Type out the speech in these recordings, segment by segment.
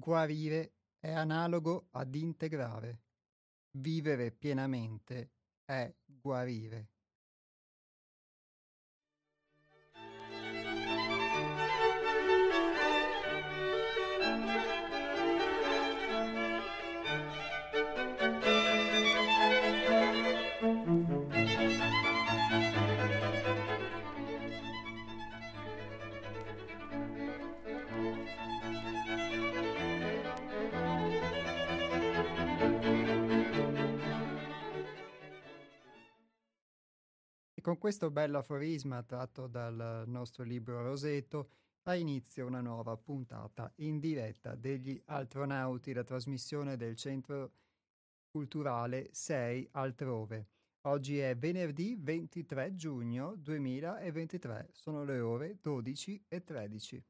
Guarire è analogo ad integrare. Vivere pienamente è guarire. Questo bello aforisma tratto dal nostro libro Roseto ha inizio una nuova puntata in diretta degli Altronauti, la trasmissione del Centro Culturale 6 Altrove. Oggi è venerdì 23 giugno 2023, sono le ore 12 e 13.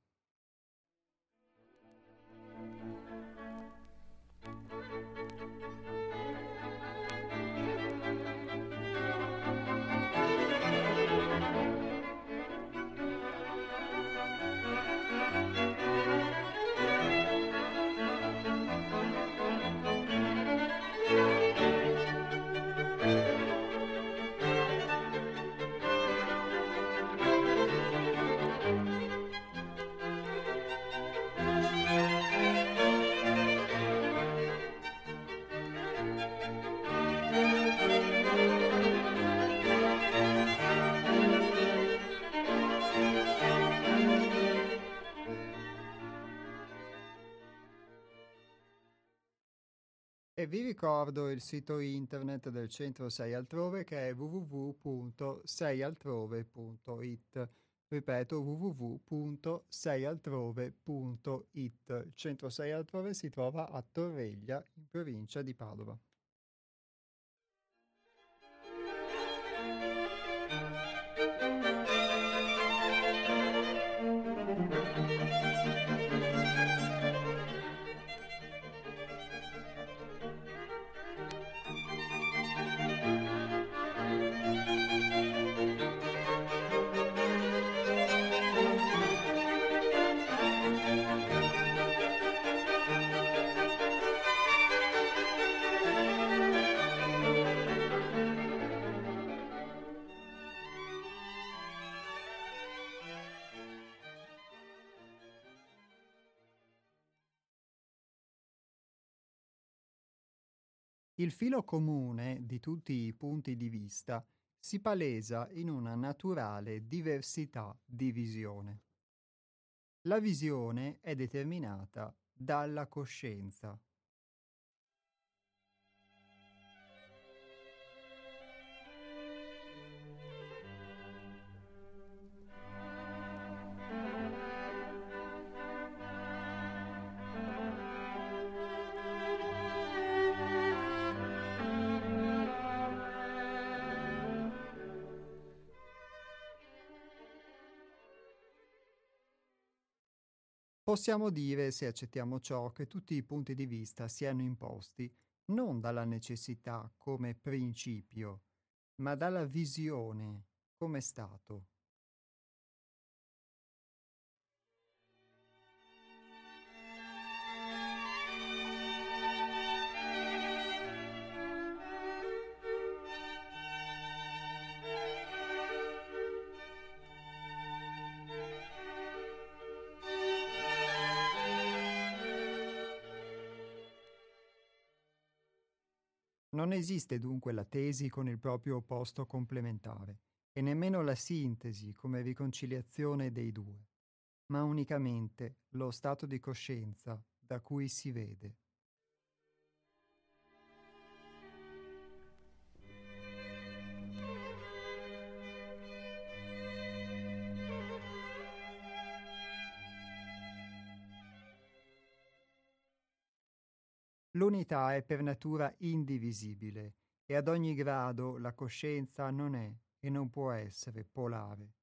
Vi ricordo il sito internet del centro 6 altrove che è www.seialtrove.it. Ripeto www.seialtrove.it. Il centro 6 altrove si trova a Torreglia, in provincia di Padova. Il filo comune di tutti i punti di vista si palesa in una naturale diversità di visione. La visione è determinata dalla coscienza. Possiamo dire, se accettiamo ciò, che tutti i punti di vista siano imposti non dalla necessità come principio, ma dalla visione come stato. Non esiste dunque la tesi con il proprio opposto complementare e nemmeno la sintesi come riconciliazione dei due, ma unicamente lo stato di coscienza da cui si vede. L'unità è per natura indivisibile e ad ogni grado la coscienza non è e non può essere polare,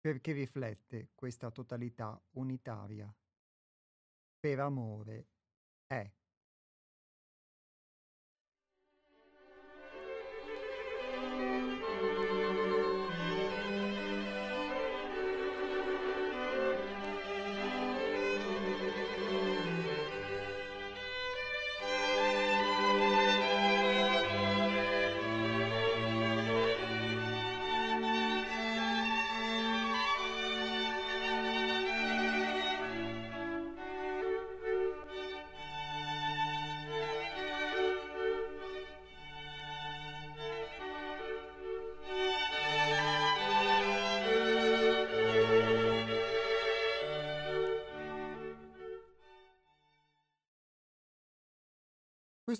perché riflette questa totalità unitaria. Per amore è.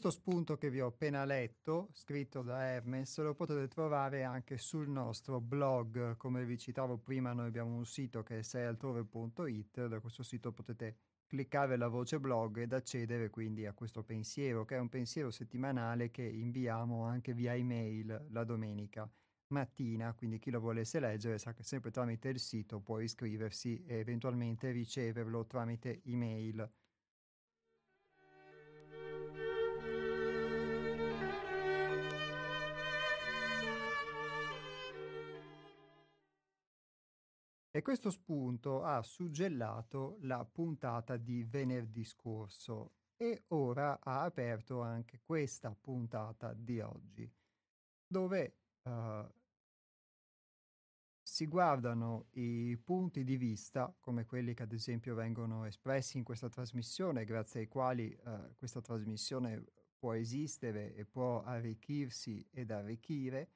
Questo spunto che vi ho appena letto, scritto da Hermes, lo potete trovare anche sul nostro blog. Come vi citavo prima, noi abbiamo un sito che è seialtrove.it. Da questo sito potete cliccare la voce blog ed accedere quindi a questo pensiero, che è un pensiero settimanale che inviamo anche via email la domenica mattina. Quindi chi lo volesse leggere sa che sempre tramite il sito può iscriversi e eventualmente riceverlo tramite email. E questo spunto ha suggellato la puntata di venerdì scorso e ora ha aperto anche questa puntata di oggi, dove uh, si guardano i punti di vista, come quelli che ad esempio vengono espressi in questa trasmissione, grazie ai quali uh, questa trasmissione può esistere e può arricchirsi ed arricchire,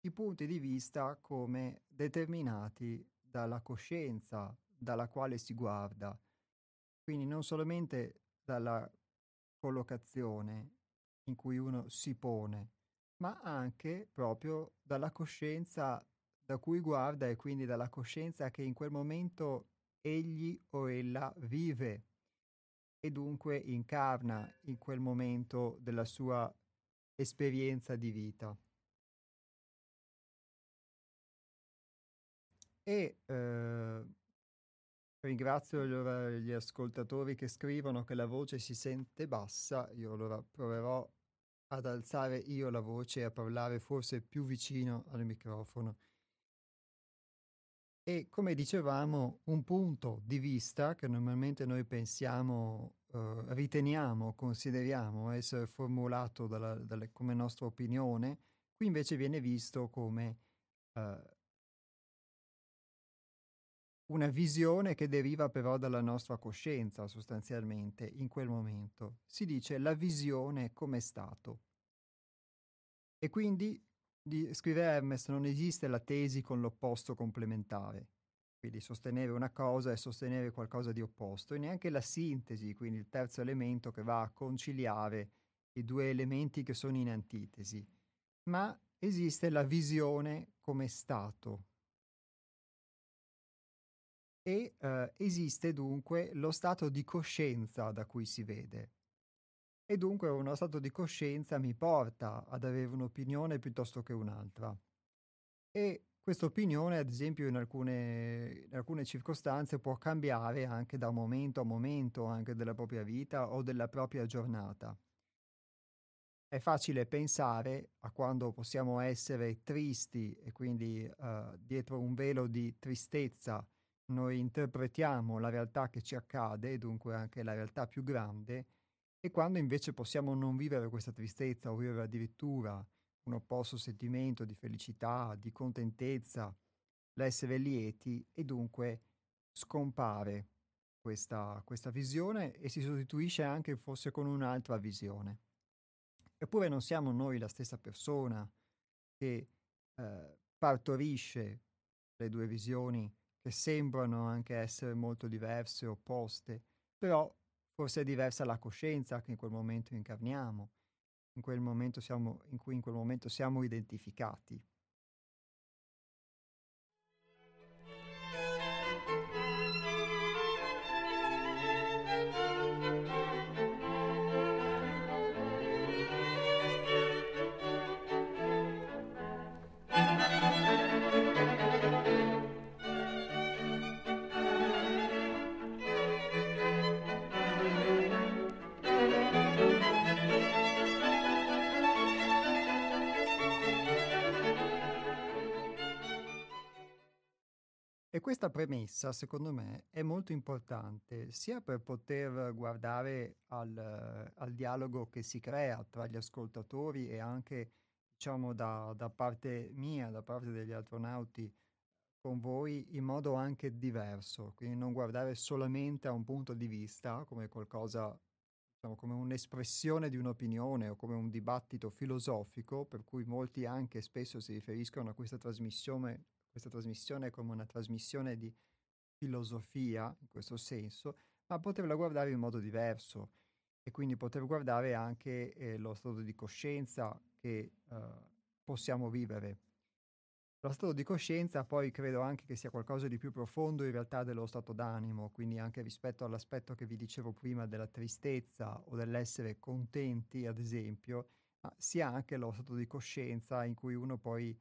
i punti di vista come determinati dalla coscienza dalla quale si guarda, quindi non solamente dalla collocazione in cui uno si pone, ma anche proprio dalla coscienza da cui guarda e quindi dalla coscienza che in quel momento egli o ella vive e dunque incarna in quel momento della sua esperienza di vita. E eh, ringrazio allora gli ascoltatori che scrivono che la voce si sente bassa, io allora proverò ad alzare io la voce e a parlare forse più vicino al microfono. E come dicevamo, un punto di vista che normalmente noi pensiamo, eh, riteniamo, consideriamo essere formulato dalla, dalla, come nostra opinione, qui invece viene visto come eh, una visione che deriva però dalla nostra coscienza sostanzialmente in quel momento. Si dice la visione come stato. E quindi, di, scrive Hermes, non esiste la tesi con l'opposto complementare, quindi sostenere una cosa e sostenere qualcosa di opposto, e neanche la sintesi, quindi il terzo elemento che va a conciliare i due elementi che sono in antitesi, ma esiste la visione come stato, e eh, esiste dunque lo stato di coscienza da cui si vede. E dunque uno stato di coscienza mi porta ad avere un'opinione piuttosto che un'altra. E questa opinione, ad esempio, in alcune, in alcune circostanze può cambiare anche da momento a momento, anche della propria vita o della propria giornata. È facile pensare a quando possiamo essere tristi e quindi uh, dietro un velo di tristezza noi interpretiamo la realtà che ci accade, dunque anche la realtà più grande, e quando invece possiamo non vivere questa tristezza o vivere addirittura un opposto sentimento di felicità, di contentezza, l'essere lieti e dunque scompare questa, questa visione e si sostituisce anche forse con un'altra visione. Eppure non siamo noi la stessa persona che eh, partorisce le due visioni che sembrano anche essere molto diverse, opposte, però forse è diversa la coscienza che in quel momento incarniamo, in, quel momento siamo, in cui in quel momento siamo identificati. Questa premessa, secondo me, è molto importante sia per poter guardare al, al dialogo che si crea tra gli ascoltatori e anche, diciamo, da, da parte mia, da parte degli astronauti con voi in modo anche diverso, quindi non guardare solamente a un punto di vista come qualcosa, diciamo, come un'espressione di un'opinione o come un dibattito filosofico, per cui molti anche spesso si riferiscono a questa trasmissione questa trasmissione come una trasmissione di filosofia, in questo senso, ma poterla guardare in modo diverso, e quindi poter guardare anche eh, lo stato di coscienza che eh, possiamo vivere. Lo stato di coscienza poi credo anche che sia qualcosa di più profondo in realtà dello stato d'animo, quindi anche rispetto all'aspetto che vi dicevo prima della tristezza o dell'essere contenti, ad esempio, sia anche lo stato di coscienza in cui uno poi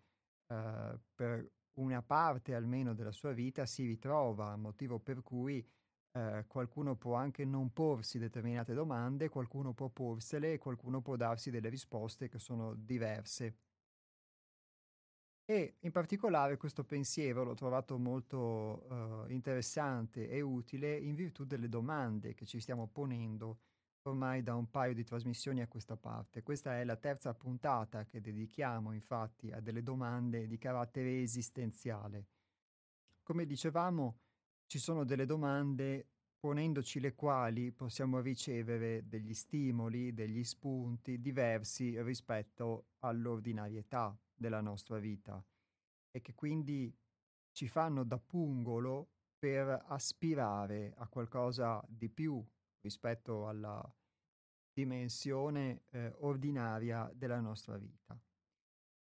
eh, per una parte almeno della sua vita si ritrova, motivo per cui eh, qualcuno può anche non porsi determinate domande, qualcuno può porsele e qualcuno può darsi delle risposte che sono diverse. E in particolare questo pensiero l'ho trovato molto uh, interessante e utile in virtù delle domande che ci stiamo ponendo ormai da un paio di trasmissioni a questa parte. Questa è la terza puntata che dedichiamo infatti a delle domande di carattere esistenziale. Come dicevamo, ci sono delle domande ponendoci le quali possiamo ricevere degli stimoli, degli spunti diversi rispetto all'ordinarietà della nostra vita e che quindi ci fanno da pungolo per aspirare a qualcosa di più rispetto alla dimensione eh, ordinaria della nostra vita.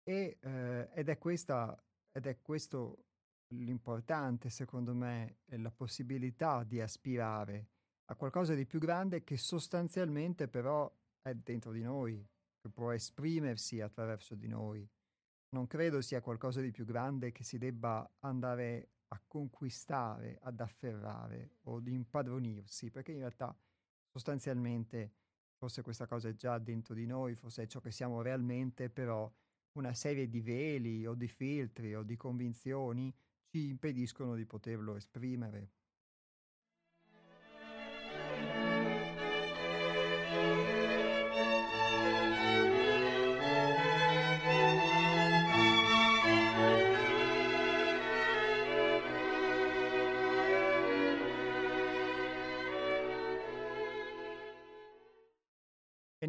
E, eh, ed, è questa, ed è questo l'importante, secondo me, la possibilità di aspirare a qualcosa di più grande che sostanzialmente però è dentro di noi, che può esprimersi attraverso di noi. Non credo sia qualcosa di più grande che si debba andare a conquistare, ad afferrare o di impadronirsi, perché in realtà sostanzialmente forse questa cosa è già dentro di noi, forse è ciò che siamo realmente, però una serie di veli o di filtri o di convinzioni ci impediscono di poterlo esprimere.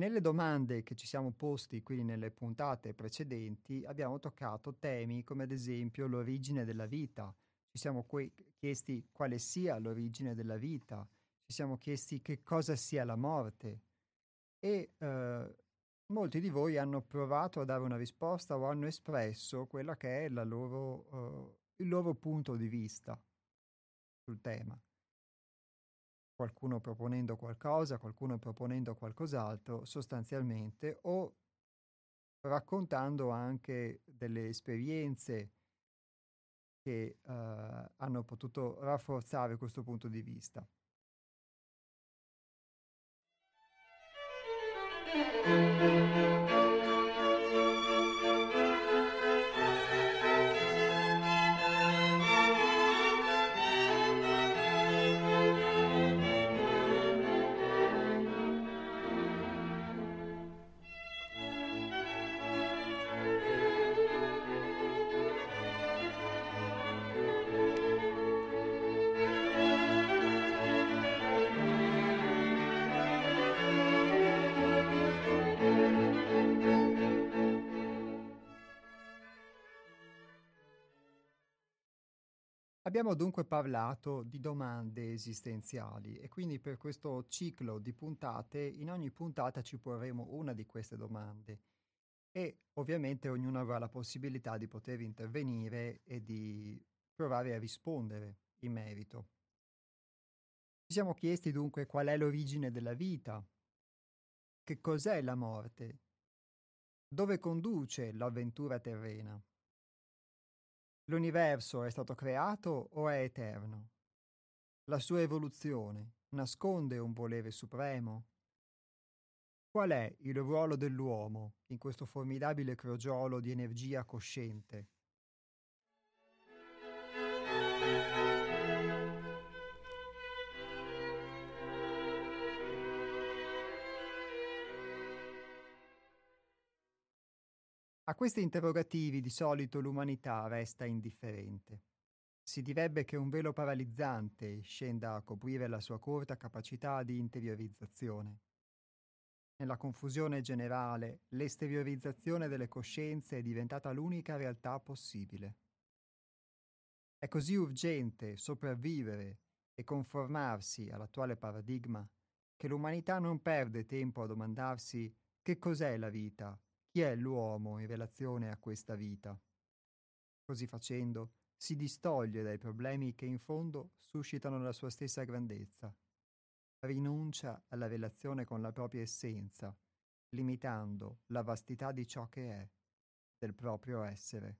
Nelle domande che ci siamo posti qui nelle puntate precedenti abbiamo toccato temi come ad esempio l'origine della vita. Ci siamo que- chiesti quale sia l'origine della vita, ci siamo chiesti che cosa sia la morte. E eh, molti di voi hanno provato a dare una risposta o hanno espresso quella che è loro, eh, il loro punto di vista sul tema qualcuno proponendo qualcosa, qualcuno proponendo qualcos'altro sostanzialmente o raccontando anche delle esperienze che uh, hanno potuto rafforzare questo punto di vista. Abbiamo dunque parlato di domande esistenziali e quindi per questo ciclo di puntate, in ogni puntata ci porremo una di queste domande e ovviamente ognuno avrà la possibilità di poter intervenire e di provare a rispondere in merito. Ci siamo chiesti dunque qual è l'origine della vita, che cos'è la morte, dove conduce l'avventura terrena. L'universo è stato creato o è eterno? La sua evoluzione nasconde un volere supremo? Qual è il ruolo dell'uomo in questo formidabile crogiolo di energia cosciente? A questi interrogativi di solito l'umanità resta indifferente. Si direbbe che un velo paralizzante scenda a coprire la sua corta capacità di interiorizzazione. Nella confusione generale, l'esteriorizzazione delle coscienze è diventata l'unica realtà possibile. È così urgente sopravvivere e conformarsi all'attuale paradigma che l'umanità non perde tempo a domandarsi che cos'è la vita, chi è l'uomo in relazione a questa vita. Così facendo, si distoglie dai problemi che in fondo suscitano la sua stessa grandezza. Rinuncia alla relazione con la propria essenza, limitando la vastità di ciò che è, del proprio essere.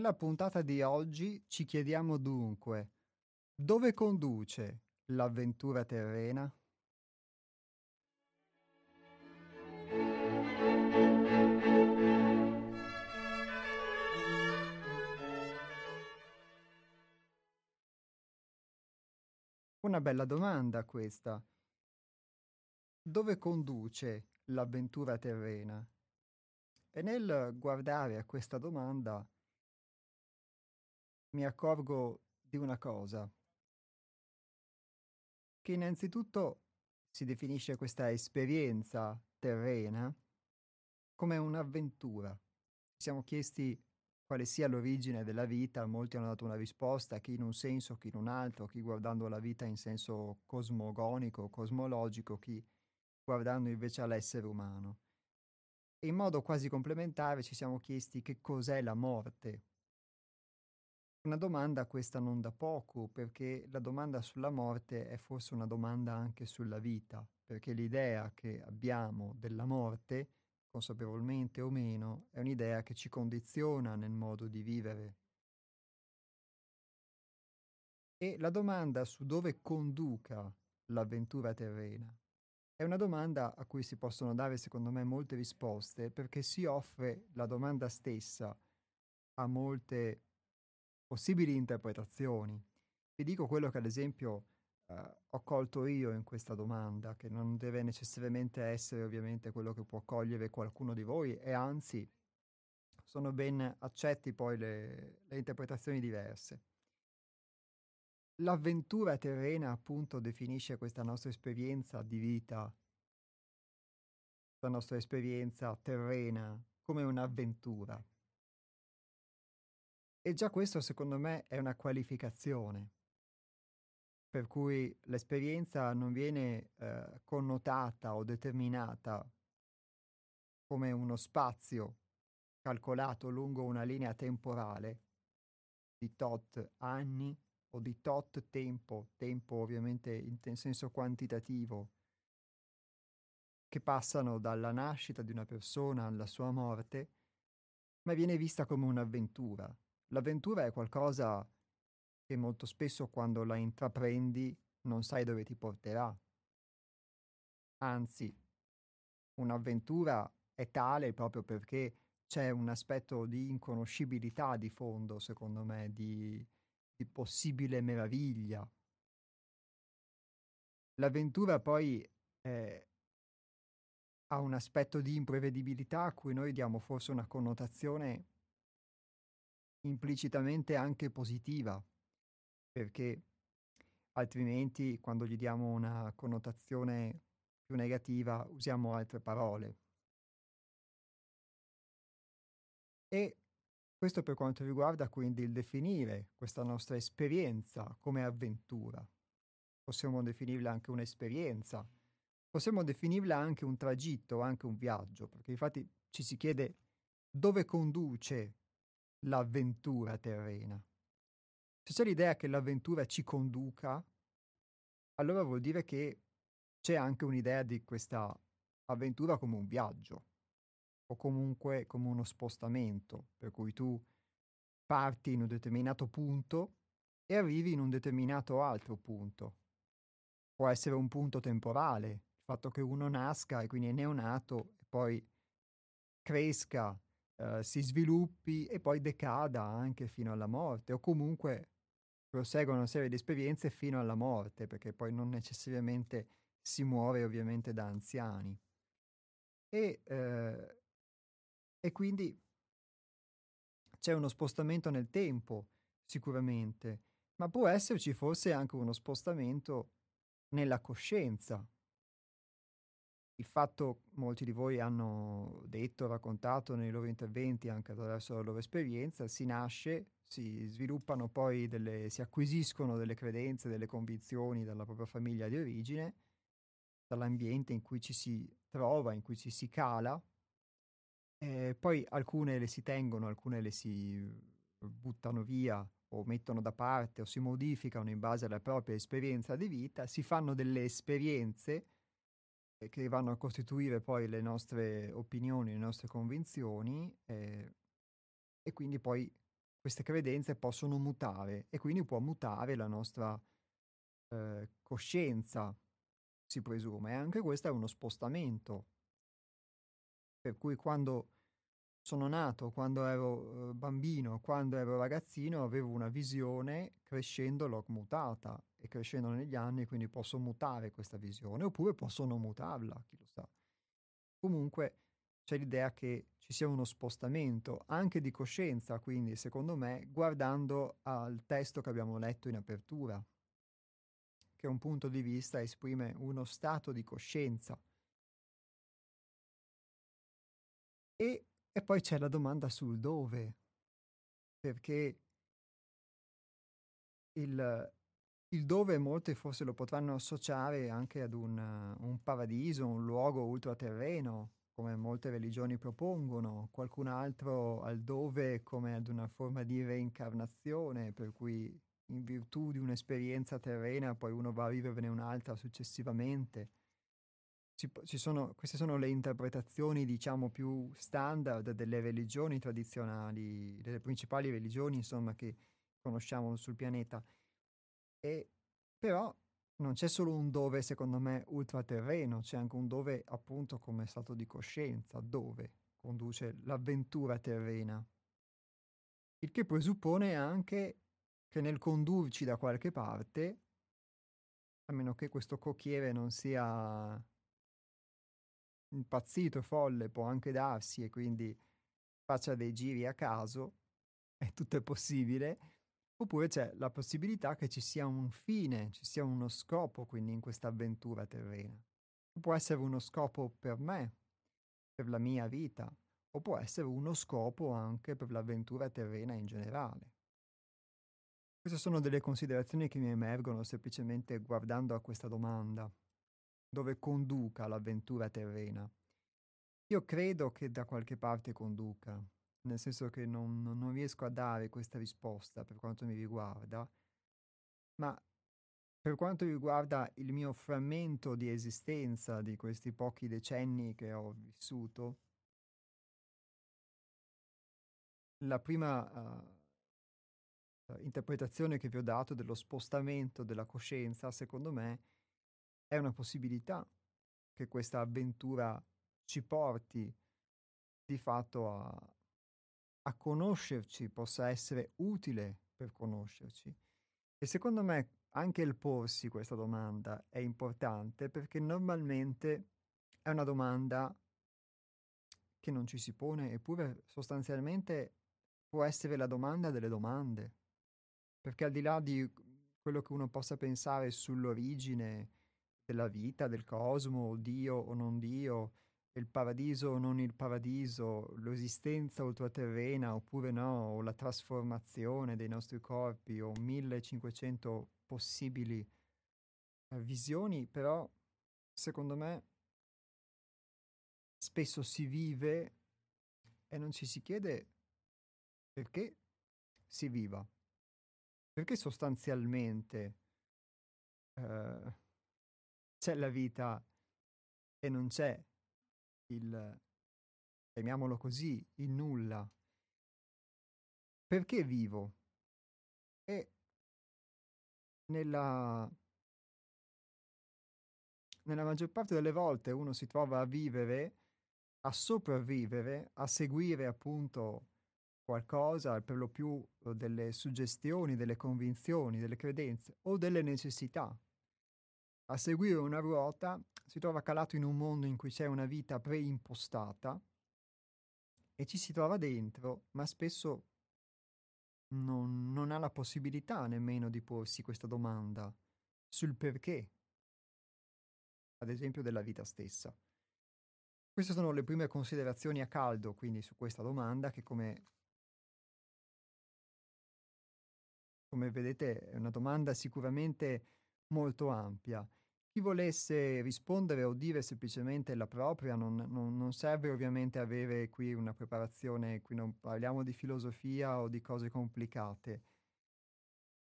Nella puntata di oggi ci chiediamo dunque, dove conduce l'avventura terrena? Una bella domanda questa. Dove conduce l'avventura terrena? E nel guardare a questa domanda mi accorgo di una cosa, che innanzitutto si definisce questa esperienza terrena come un'avventura. Ci siamo chiesti quale sia l'origine della vita, molti hanno dato una risposta, chi in un senso, chi in un altro, chi guardando la vita in senso cosmogonico, cosmologico, chi guardando invece all'essere umano. E in modo quasi complementare ci siamo chiesti che cos'è la morte, una domanda questa non da poco, perché la domanda sulla morte è forse una domanda anche sulla vita, perché l'idea che abbiamo della morte, consapevolmente o meno, è un'idea che ci condiziona nel modo di vivere. E la domanda su dove conduca l'avventura terrena è una domanda a cui si possono dare, secondo me, molte risposte, perché si offre la domanda stessa a molte possibili interpretazioni. Vi dico quello che ad esempio eh, ho colto io in questa domanda, che non deve necessariamente essere ovviamente quello che può cogliere qualcuno di voi e anzi sono ben accetti poi le, le interpretazioni diverse. L'avventura terrena appunto definisce questa nostra esperienza di vita, la nostra esperienza terrena come un'avventura. E già questo secondo me è una qualificazione, per cui l'esperienza non viene eh, connotata o determinata come uno spazio calcolato lungo una linea temporale di tot anni o di tot tempo, tempo ovviamente in, senso quantitativo, che passano dalla nascita di una persona alla sua morte, ma viene vista come un'avventura, L'avventura è qualcosa che molto spesso quando la intraprendi non sai dove ti porterà. Anzi, un'avventura è tale proprio perché c'è un aspetto di inconoscibilità di fondo, secondo me, di, di possibile meraviglia. L'avventura poi eh, ha un aspetto di imprevedibilità a cui noi diamo forse una connotazione implicitamente anche positiva, perché altrimenti quando gli diamo una connotazione più negativa usiamo altre parole. E questo per quanto riguarda quindi il definire questa nostra esperienza come avventura. Possiamo definirla anche un'esperienza, possiamo definirla anche un tragitto, anche un viaggio, perché infatti ci si chiede dove conduce l'avventura terrena. Se c'è l'idea che l'avventura ci conduca, allora vuol dire che c'è anche un'idea di questa avventura come un viaggio o comunque come uno spostamento, per cui tu parti in un determinato punto e arrivi in un determinato altro punto. Può essere un punto temporale, il fatto che uno nasca e quindi è neonato e poi cresca, eh, si sviluppi e poi decada anche fino alla morte o comunque prosegua una serie di esperienze fino alla morte, perché poi non necessariamente si muore ovviamente da anziani. E, eh, e quindi c'è uno spostamento nel tempo, sicuramente, ma può esserci forse anche uno spostamento nella coscienza. Il fatto, molti di voi hanno detto, raccontato nei loro interventi, anche attraverso la loro esperienza, si nasce, si sviluppano poi delle, si acquisiscono delle credenze, delle convinzioni dalla propria famiglia di origine, dall'ambiente in cui ci si trova, in cui ci si cala, e poi alcune le si tengono, alcune le si buttano via o mettono da parte o si modificano in base alla propria esperienza di vita, si fanno delle esperienze eh, che vanno a costituire poi le nostre opinioni, le nostre convinzioni eh, e quindi poi queste credenze possono mutare e quindi può mutare la nostra eh, coscienza, si presume. E anche questo è uno spostamento. Per cui quando sono nato, quando ero eh, bambino, quando ero ragazzino, avevo una visione, crescendo l'ho mutata e crescendo negli anni, quindi posso mutare questa visione, oppure posso non mutarla, chi lo sa. Comunque c'è l'idea che ci sia uno spostamento anche di coscienza, quindi secondo me, guardando al testo che abbiamo letto in apertura, che un punto di vista esprime uno stato di coscienza. E, e poi c'è la domanda sul dove, perché il, il dove molti forse lo potranno associare anche ad un, un paradiso, un luogo ultraterreno, come molte religioni propongono, qualcun altro al dove come ad una forma di reincarnazione, per cui in virtù di un'esperienza terrena poi uno va a viverne un'altra successivamente. Ci, sono, queste sono le interpretazioni, diciamo, più standard delle religioni tradizionali, delle principali religioni, insomma, che conosciamo sul pianeta. E però non c'è solo un dove, secondo me, ultraterreno, c'è anche un dove, appunto, come stato di coscienza, dove conduce l'avventura terrena. Il che presuppone anche che nel condurci da qualche parte, a meno che questo cocchiere non sia impazzito, folle, può anche darsi e quindi faccia dei giri a caso, e tutto è possibile, Oppure c'è la possibilità che ci sia un fine, ci sia uno scopo quindi in questa avventura terrena. Può essere uno scopo per me, per la mia vita, o può essere uno scopo anche per l'avventura terrena in generale. Queste sono delle considerazioni che mi emergono semplicemente guardando a questa domanda, dove conduca l'avventura terrena. Io credo che da qualche parte conduca, nel senso che non, non riesco a dare questa risposta per quanto mi riguarda, ma per quanto riguarda il mio frammento di esistenza di questi pochi decenni che ho vissuto, la prima uh, interpretazione che vi ho dato dello spostamento della coscienza, secondo me, è una possibilità che questa avventura ci porti di fatto a, a conoscerci possa essere utile per conoscerci. E secondo me anche il porsi questa domanda è importante perché normalmente è una domanda che non ci si pone, eppure sostanzialmente può essere la domanda delle domande. Perché al di là di quello che uno possa pensare sull'origine della vita, del cosmo, Dio o non Dio, il paradiso o non il paradiso, l'esistenza ultraterrena oppure no, o la trasformazione dei nostri corpi o 1500 possibili eh, visioni, però secondo me spesso si vive e non ci si chiede perché si viva, perché sostanzialmente eh, c'è la vita e non c'è il, chiamiamolo così, il nulla. Perché vivo? E nella, nella maggior parte delle volte uno si trova a vivere, a sopravvivere, a seguire appunto qualcosa, per lo più delle suggestioni, delle convinzioni, delle credenze o delle necessità. A seguire una ruota si trova calato in un mondo in cui c'è una vita preimpostata e ci si trova dentro, ma spesso non, non ha la possibilità nemmeno di porsi questa domanda sul perché, ad esempio, della vita stessa. Queste sono le prime considerazioni a caldo, quindi, su questa domanda che come, come vedete è una domanda sicuramente molto ampia. Chi volesse rispondere o dire semplicemente la propria, non, non, non, serve ovviamente avere qui una preparazione, qui non parliamo di filosofia o di cose complicate.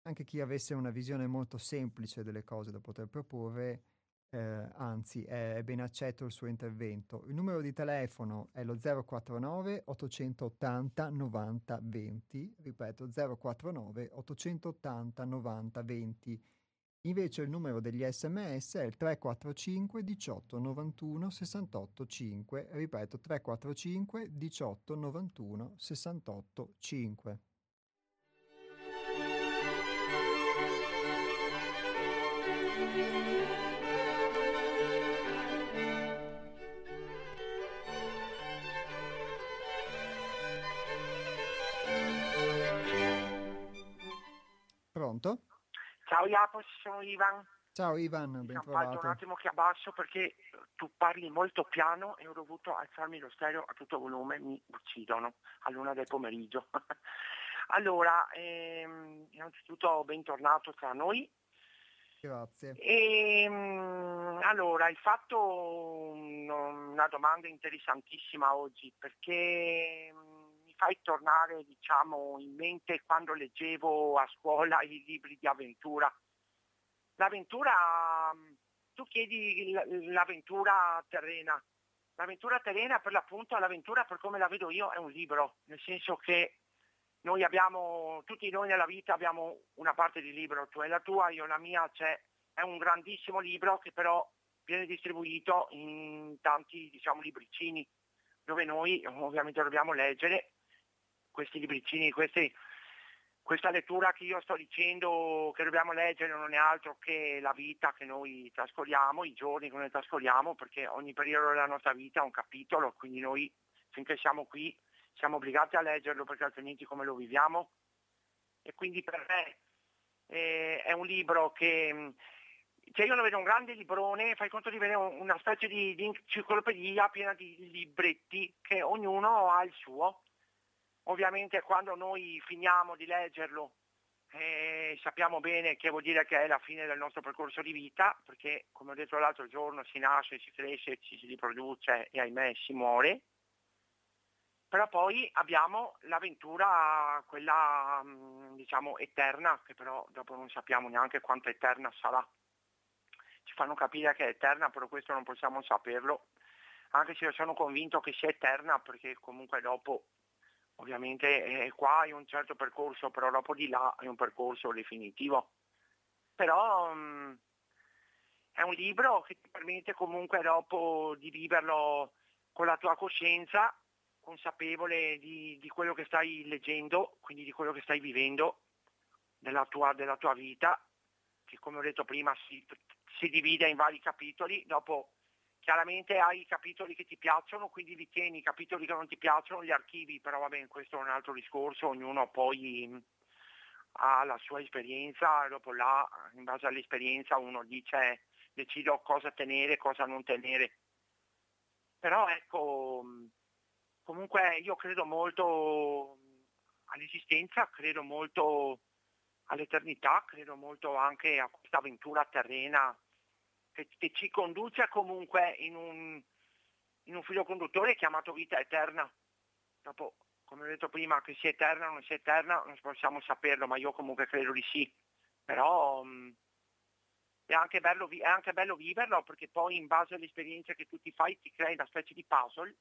Anche chi avesse una visione molto semplice delle cose da poter proporre, eh, anzi è, è ben accetto il suo intervento. Il numero di telefono è lo 049 880 90 20, ripeto 049 880 90 20. Invece il numero degli sms è il 345 18 91 68 5, ripeto 345 18 91 68 5. Pronto? Ciao Iapos, sono Ivan. Ciao Ivan, ben trovato. un attimo che abbasso perché tu parli molto piano e ho dovuto alzarmi lo stereo a tutto volume, mi uccidono a luna del pomeriggio. allora, ehm, innanzitutto bentornato tra noi. Grazie. E, ehm, allora, hai fatto una domanda interessantissima oggi perché mi fai tornare diciamo, in mente quando leggevo a scuola i libri di avventura. L'avventura, tu chiedi l'avventura terrena. L'avventura terrena per l'appunto, l'avventura per come la vedo io è un libro, nel senso che noi abbiamo, tutti noi nella vita abbiamo una parte di libro, tu hai la tua, io la mia, c'è, è un grandissimo libro che però viene distribuito in tanti diciamo, libricini dove noi ovviamente dobbiamo leggere questi libricini, questi, questa lettura che io sto dicendo che dobbiamo leggere non è altro che la vita che noi trascorriamo, i giorni che noi trascorriamo, perché ogni periodo della nostra vita è un capitolo, quindi noi finché siamo qui siamo obbligati a leggerlo perché altrimenti come lo viviamo. E quindi per me eh, è un libro che cioè io lo vedo un grande librone, fai conto di vedere una specie di, di enciclopedia piena di libretti che ognuno ha il suo Ovviamente quando noi finiamo di leggerlo eh, sappiamo bene che vuol dire che è la fine del nostro percorso di vita, perché come ho detto l'altro giorno si nasce, si cresce, ci si riproduce e ahimè si muore. Però poi abbiamo l'avventura, quella mm, diciamo eterna, che però dopo non sappiamo neanche quanto eterna sarà. Ci fanno capire che è eterna, però questo non possiamo saperlo, anche se io sono convinto che sia eterna, perché comunque dopo Ovviamente eh, qua hai un certo percorso, però dopo di là hai un percorso definitivo. Però mh, mm, è un libro che ti permette comunque dopo di viverlo con la tua coscienza, consapevole di, di quello che stai leggendo, quindi di quello che stai vivendo della tua, della tua vita, che come ho detto prima si, si divide in vari capitoli, dopo Chiaramente hai i capitoli che ti piacciono, quindi li tieni, i capitoli che non ti piacciono li archivi, però va bene, questo è un altro discorso, ognuno poi mm, ha la sua esperienza, dopo là, in base all'esperienza uno dice decido cosa tenere, cosa non tenere. Però ecco, mm, comunque io credo molto all'esistenza, credo molto all'eternità, credo molto anche a questa avventura terrena che, che ci conduce comunque in un, in un filo conduttore chiamato vita eterna. Dopo, come ho detto prima, che sia eterna o non sia eterna, non possiamo saperlo, ma io comunque credo di sì. Però mh, mm, è, anche bello, è anche bello viverlo perché poi in base alle esperienze che tu ti fai ti crei una specie di puzzle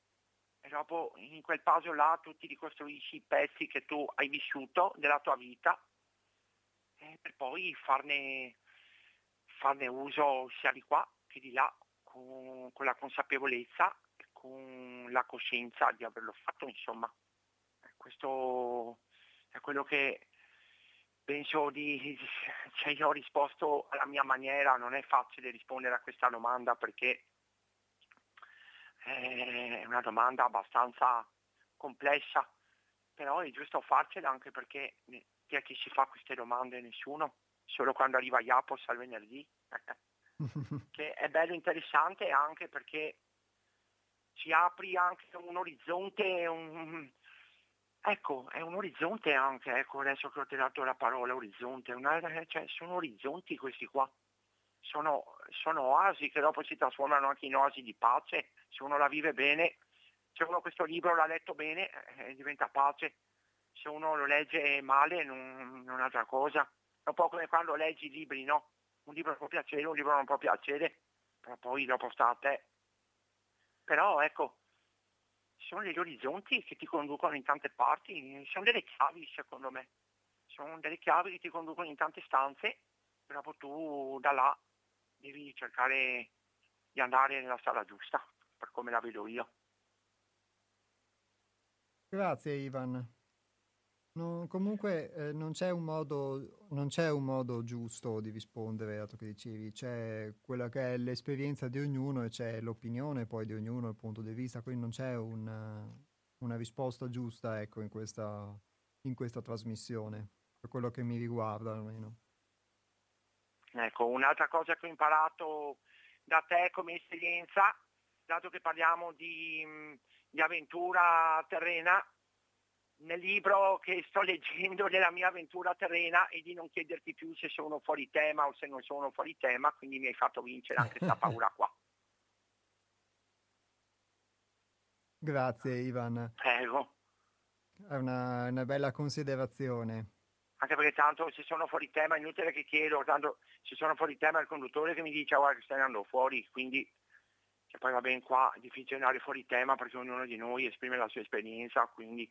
e dopo in quel puzzle là tu ti ricostruisci i pezzi che tu hai vissuto della tua vita per poi farne, farne uso sia di qua che di là con, con la consapevolezza e con la coscienza di averlo fatto, insomma. Questo è quello che penso di, cioè io ho risposto alla mia maniera, non è facile rispondere a questa domanda perché è una domanda abbastanza complessa, però è giusto farcela anche perché chi è che si fa queste domande? Nessuno, solo quando arriva Iapos al venerdì, che è bello interessante anche perché ci apri anche un orizzonte, un, Ecco, è un orizzonte anche, ecco, adesso che ho dato la parola orizzonte, una, cioè, sono orizzonti questi qua, sono, sono, oasi che dopo si trasformano anche in oasi di pace, se uno la vive bene, se uno questo libro l'ha letto bene eh, diventa pace, se uno lo legge male non, è un'altra cosa, è un po' come quando leggi libri, no? Un libro può piacere, un libro non può piacere, però poi dopo sta a te. Però ecco, sono degli orizzonti che ti conducono in tante parti, sono delle chiavi secondo me, sono delle chiavi che ti conducono in tante stanze, però tu da là devi cercare di andare nella strada giusta, per come la vedo io. Grazie Ivan. No, comunque eh, non, c'è modo, non, c'è un modo, giusto di rispondere a ciò che dicevi, c'è quella che è l'esperienza di ognuno e c'è l'opinione poi di ognuno, il punto di vista, quindi non c'è una, una risposta giusta ecco, in, questa, in questa trasmissione, per quello che mi riguarda almeno. Ecco, un'altra cosa che ho imparato da te come esperienza, dato che parliamo di, di avventura terrena, nel libro che sto leggendo della mia avventura terrena e di non chiederti più se sono fuori tema o se non sono fuori tema, quindi mi hai fatto vincere anche questa paura qua. Grazie Ivan. Prego. È una, una, bella considerazione. Anche perché tanto se sono fuori tema è inutile che chiedo, tanto se sono fuori tema è il conduttore che mi dice guarda che stai andando fuori, quindi che poi va bene qua è difficile andare fuori tema perché ognuno di noi esprime la sua esperienza, quindi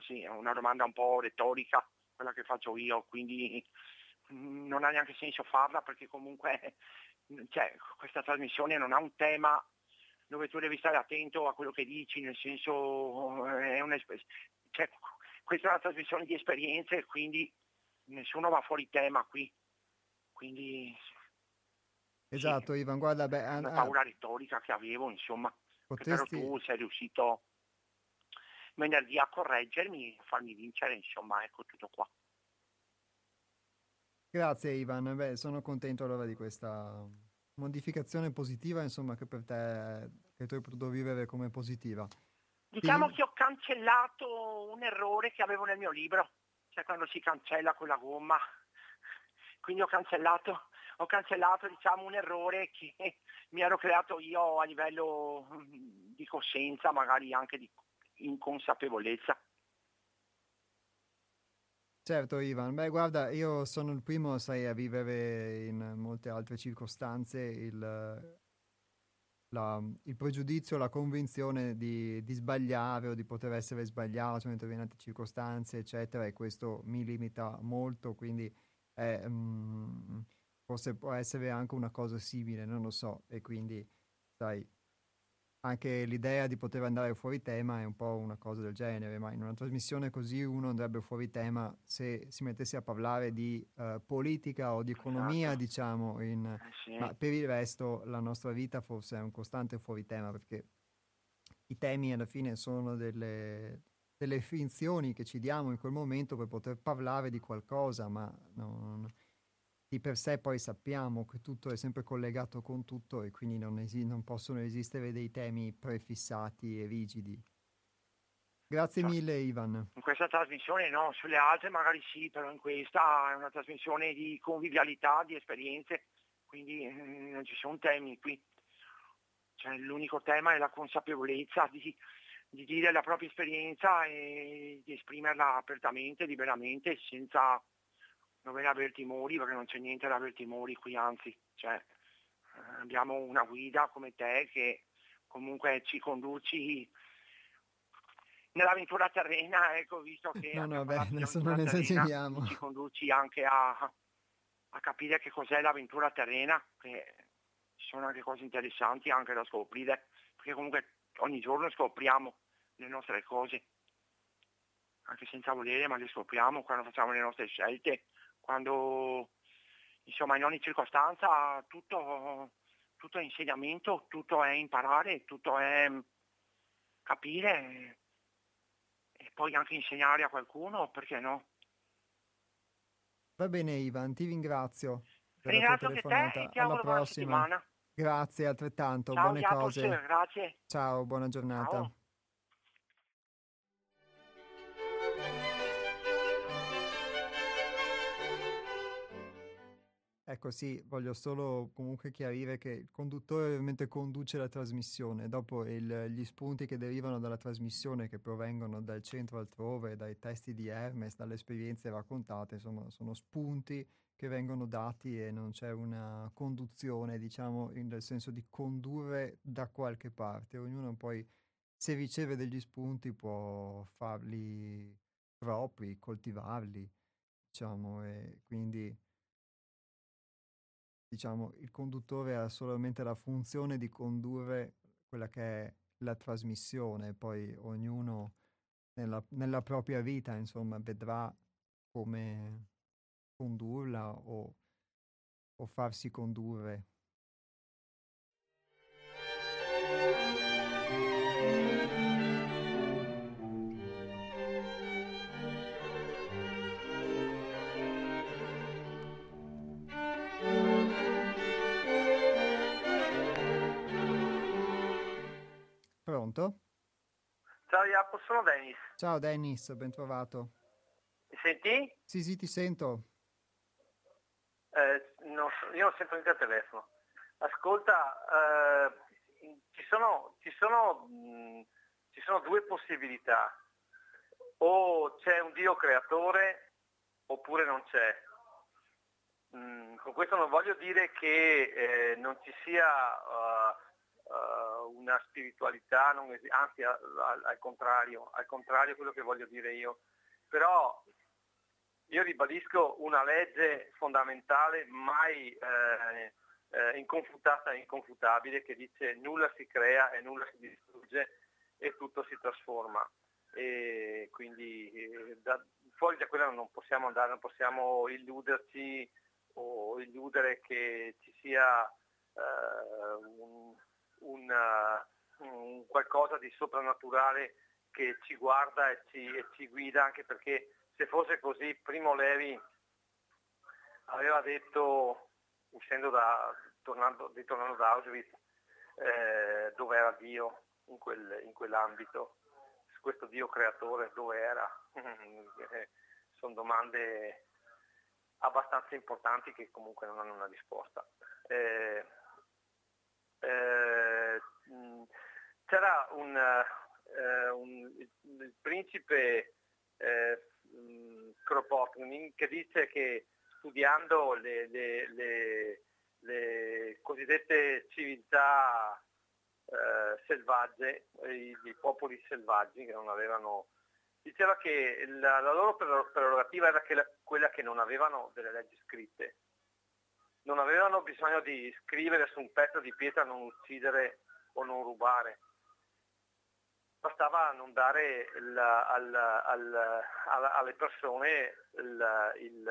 sì, è una domanda un po' retorica quella che faccio io, quindi mm, non ha neanche senso farla perché comunque cioè, questa trasmissione non ha un tema dove tu devi stare attento a quello che dici, nel senso è cioè, questa è una trasmissione di esperienze, quindi nessuno va fuori tema qui. Quindi Esatto, sì, Ivan, guarda, beh, una paura retorica che avevo, insomma, potesti... però tu sei riuscito venerdì a correggermi e farmi vincere, insomma, ecco tutto qua. Grazie Ivan, Beh, sono contento allora di questa modificazione positiva, insomma, che per te che tu hai potuto vivere come positiva. Diciamo che ho cancellato un errore che avevo nel mio libro, cioè quando si cancella quella gomma. Quindi ho cancellato, ho cancellato diciamo, un errore che mi ero creato io a livello di coscienza, magari anche di inconsapevolezza. Certo Ivan, beh guarda, io sono il primo, sai, a vivere in molte altre circostanze il, la, il pregiudizio, la convinzione di, di, sbagliare o di poter essere sbagliato in determinate circostanze, eccetera, e questo mi limita molto, quindi è, mm, forse può essere anche una cosa simile, non lo so, e quindi, sai, anche l'idea di poter andare fuori tema è un po' una cosa del genere, ma in una trasmissione così uno andrebbe fuori tema se si mettesse a parlare di uh, politica o di economia, esatto. diciamo, in, eh sì. ma per il resto la nostra vita forse è un costante fuori tema perché i temi alla fine sono delle, delle finzioni che ci diamo in quel momento per poter parlare di qualcosa, ma non, di per sé poi sappiamo che tutto è sempre collegato con tutto e quindi non, esi- non possono esistere dei temi prefissati e rigidi. Grazie cioè, mille Ivan. In questa trasmissione no, sulle altre magari sì, però in questa è una trasmissione di convivialità, di esperienze, quindi eh, non ci sono temi qui. Cioè, l'unico tema è la consapevolezza di, di dire la propria esperienza e di esprimerla apertamente, liberamente, senza dover avere timori perché non c'è niente da avere timori qui, anzi, cioè, eh, abbiamo una guida come te che comunque ci conduci nell'avventura terrena, ecco, visto che... No, no, beh, adesso non esageriamo. Ci conduci anche a, a capire che cos'è l'avventura terrena, che ci sono anche cose interessanti anche da scoprire, perché comunque ogni giorno scopriamo le nostre cose, anche senza volere, ma le scopriamo quando facciamo le nostre scelte, quando insomma in ogni circostanza tutto, tutto è insegnamento, tutto è imparare, tutto è capire e poi anche insegnare a qualcuno, perché no? Va bene Ivan, ti ringrazio. Per ringrazio anche te e ti Alla prossima. Grazie altrettanto, Ciao, buone cose. grazie. Ciao, buona giornata. Ciao. Ecco sì, voglio solo comunque chiarire che il conduttore ovviamente conduce la trasmissione, dopo il, gli spunti che derivano dalla trasmissione, che provengono dal centro altrove, dai testi di Hermes, dalle esperienze raccontate, insomma sono spunti che vengono dati e non c'è una conduzione, diciamo, nel senso di condurre da qualche parte. Ognuno poi, se riceve degli spunti, può farli propri, coltivarli, diciamo, e quindi diciamo, il conduttore ha solamente la funzione di condurre quella che è la trasmissione, poi ognuno nella, nella propria vita, insomma, vedrà come condurla o, o farsi condurre. Pronto? Ciao Jacopo, sono Dennis. Ciao Dennis, ben trovato. Mi senti? Sì, sì, ti sento. Eh, non, io non sento niente al telefono. Ascolta, eh, ci, sono, ci, sono, mh, mm, ci sono due possibilità. O c'è un Dio creatore oppure non c'è. Mm, con questo non voglio dire che eh, non ci sia uh, uh, una spiritualità, es- anzi a- a- al contrario, al contrario quello che voglio dire io. Però io ribadisco una legge fondamentale mai eh, eh, inconfutata e inconfutabile che dice nulla si crea e nulla si distrugge e tutto si trasforma. E quindi eh, da, fuori da quella non possiamo andare, non possiamo illuderci o illudere che ci sia eh, un, una, un qualcosa di soprannaturale che ci guarda e ci, e ci, guida, anche perché se fosse così Primo Levi aveva detto, uscendo da, tornando, ritornando da Auschwitz, eh, dove era Dio in, quel, in quell'ambito, questo Dio creatore dove era. Sono domande abbastanza importanti che comunque non hanno una risposta. Eh, eh, c'era un, eh, un, il principe eh, Kropotkin che dice che studiando le, le, le, le cosiddette civiltà eh, selvagge, i, i, popoli selvaggi che non avevano, diceva che la, la loro prerogativa era che la, quella che non avevano delle leggi scritte non avevano bisogno di scrivere su un pezzo di pietra non uccidere o non rubare. Bastava non dare il, al, al, alle persone il, il,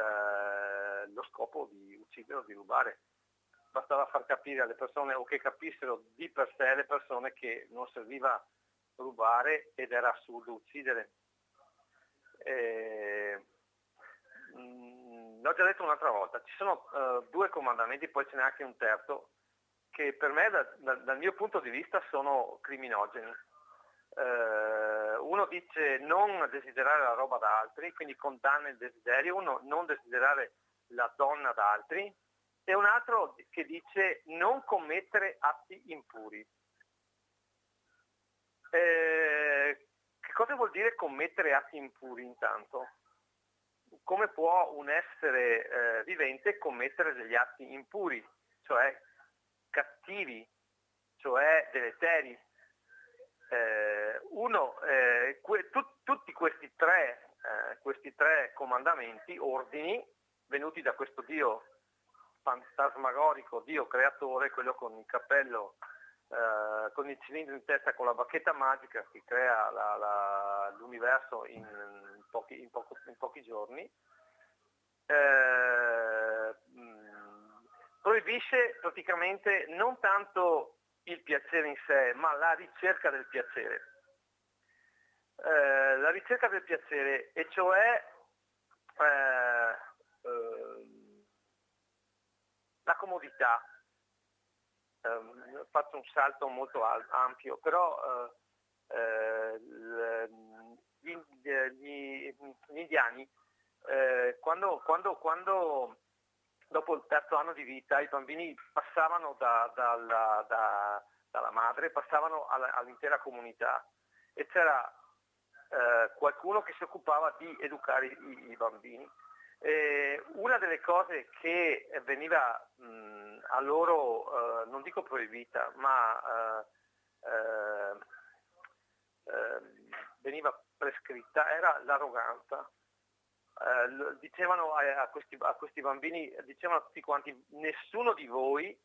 lo scopo di uccidere o di rubare. Bastava far capire alle persone o che capissero di per sé le persone che non serviva rubare ed era assurdo uccidere. E, l'ho già detto un'altra volta, ci sono uh, due comandamenti, poi ce n'è anche un terzo, che per me da, da, dal mio punto di vista sono criminogeni. Uh, uno dice non desiderare la roba da altri, quindi condanna il desiderio, uno non desiderare la donna da altri, e un altro che dice non commettere atti impuri. Eh, che cosa vuol dire commettere atti impuri intanto? Come può un essere eh, vivente commettere degli atti impuri, cioè cattivi, cioè deleteri. Eh, uno, eh, que, tu, tutti questi tre, eh, questi tre comandamenti, ordini, venuti da questo Dio fantasmagorico, Dio creatore, quello con il cappello, eh, con il cilindro in testa, con la bacchetta magica che crea la, la, l'universo in pochi, in, poco, in pochi giorni, eh, proibisce praticamente non tanto il piacere in sé, ma la ricerca del piacere. Eh, la ricerca del piacere, e cioè eh, eh, la comodità. Eh, faccio un salto molto ampio, però eh, eh, gli, gli, gli, indiani, quando, quando, quando dopo il terzo anno di vita i bambini passavano da, da, da, dalla madre, passavano all'intera comunità e c'era eh, qualcuno che si occupava di educare i, i bambini. E una delle cose che veniva mh, a loro, eh, non dico proibita, ma eh, eh veniva prescritta era l'arroganza eh, dicevano a, a, questi, a, questi, bambini, dicevano a tutti quanti, nessuno di voi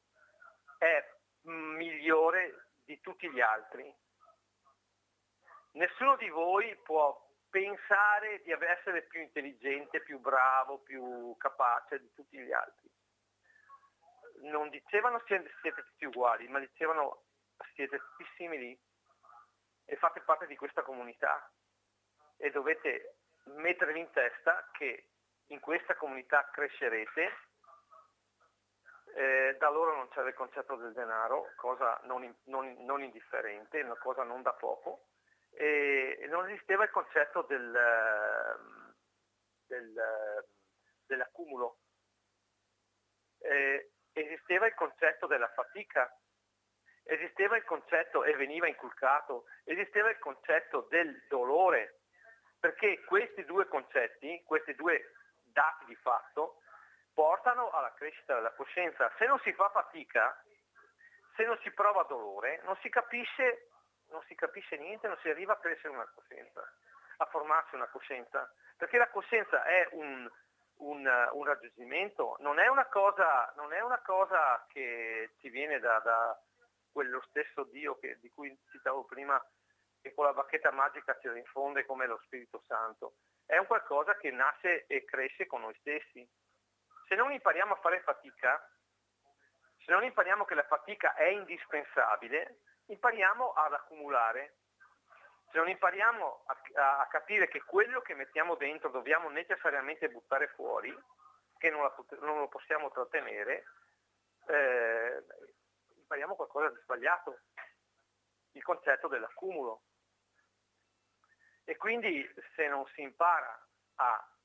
è migliore di tutti gli altri. Nessuno di voi può pensare di essere più intelligente, più bravo, più capace di tutti gli altri. Non dicevano siete, siete tutti uguali, ma dicevano siete tutti simili e fate parte di questa comunità e dovete mettervi in testa che in questa comunità crescerete, eh, da loro non c'era il concetto del denaro, cosa non, non, non indifferente, una cosa non da poco, e, non esisteva il concetto del, del, dell'accumulo, eh, esisteva il concetto della fatica, esisteva il concetto, e veniva inculcato, esisteva il concetto del dolore, perché questi due concetti, questi due dati di fatto, portano alla crescita della coscienza. Se non si fa fatica, se non si prova dolore, non si capisce, non si capisce niente, non si arriva a crescere una coscienza, a formarsi una coscienza. Perché la coscienza è un, un, un raggiungimento, non è, una cosa, non è una cosa che ti viene da, da quello stesso Dio che, di cui citavo prima, che con la bacchetta magica ci rinfonde come lo Spirito Santo. È un qualcosa che nasce e cresce con noi stessi. Se non impariamo a fare fatica, se non impariamo che la fatica è indispensabile, impariamo ad accumulare. Se non impariamo a, a capire che quello che mettiamo dentro dobbiamo necessariamente buttare fuori, che non, la, non lo possiamo trattenere, eh, impariamo qualcosa di sbagliato, il concetto dell'accumulo. E quindi se non si impara a,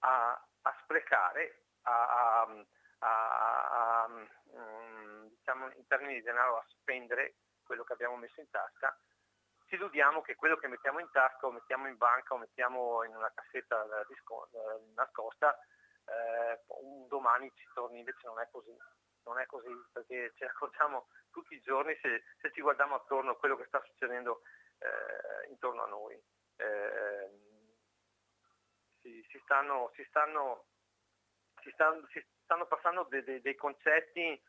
a, a sprecare, a, a um, diciamo in termini di denaro a spendere quello che abbiamo messo in tasca, ci illudiamo che quello che mettiamo in tasca o mettiamo in banca o mettiamo in una cassetta nascosta, eh, un domani ci torni, invece non è così. Non è così perché ci accorgiamo tutti i giorni se, se ci guardiamo attorno a quello che sta succedendo eh, intorno a noi. Eh, si, si, stanno, si, stanno, si, stanno, si stanno passando de, de, dei concetti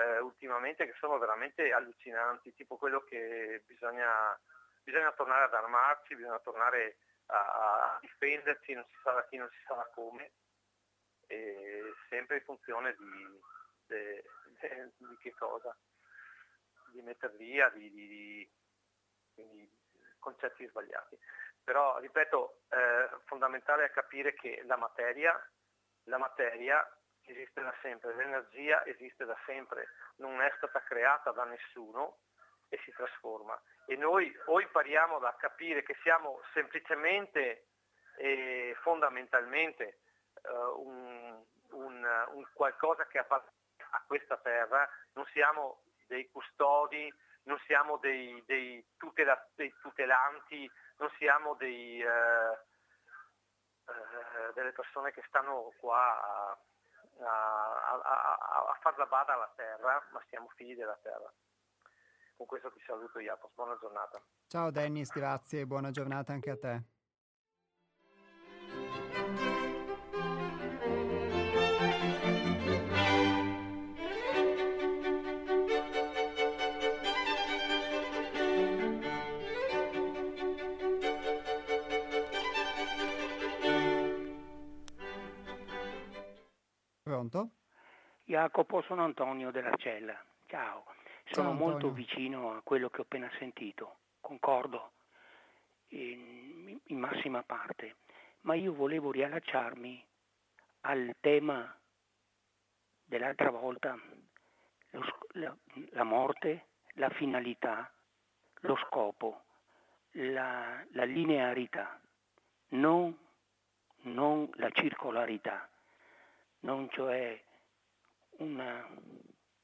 eh, ultimamente che sono veramente allucinanti, tipo quello che bisogna, bisogna tornare ad armarci, bisogna tornare a, a difenderci, non si sa da chi, non si sa da come, e sempre in funzione di, de, di che cosa? Di mettere via, di, di, di concetti sbagliati. Però, ripeto, eh, fondamentale è capire che la materia, la materia esiste da sempre, l'energia esiste da sempre, non è stata creata da nessuno e si trasforma. E noi o impariamo a capire che siamo semplicemente e fondamentalmente uh, un, un, un, qualcosa che appartiene a questa terra, non siamo dei custodi, non siamo dei, dei, tutela, dei tutelanti, non siamo dei, eh, eh, delle persone che stanno qua a, a, a, a far la bada alla terra, ma siamo figli della terra. con questo ti saluto Iapos, buona giornata. Ciao Dennis, grazie, buona giornata anche a te. Pronto? Jacopo, sono Antonio dell'Arcella. Ciao. Sono Ciao, molto vicino a quello che ho appena sentito, concordo in, in massima parte, ma io volevo riallacciarmi al tema dell'altra volta, lo, la, la, morte, la finalità, lo scopo, la, la linearità, non, non la circolarità non cioè una,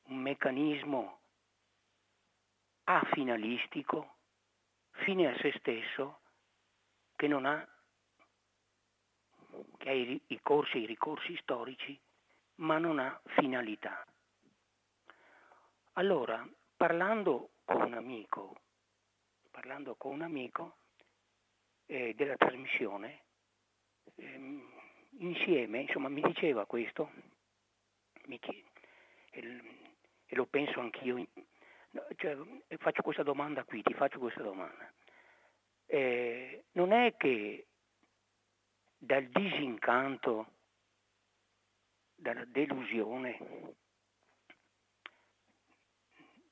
un meccanismo afinalistico, fine a se stesso, che non ha, che ha i, i corsi, i ricorsi storici, ma non ha finalità. Allora, parlando con un amico, parlando con un amico eh, della trasmissione, ehm, insieme, insomma, mi diceva questo, mi chiede, e, lo penso anch'io, cioè, faccio questa domanda qui, ti faccio questa domanda. Eh, non è che dal disincanto, dalla delusione,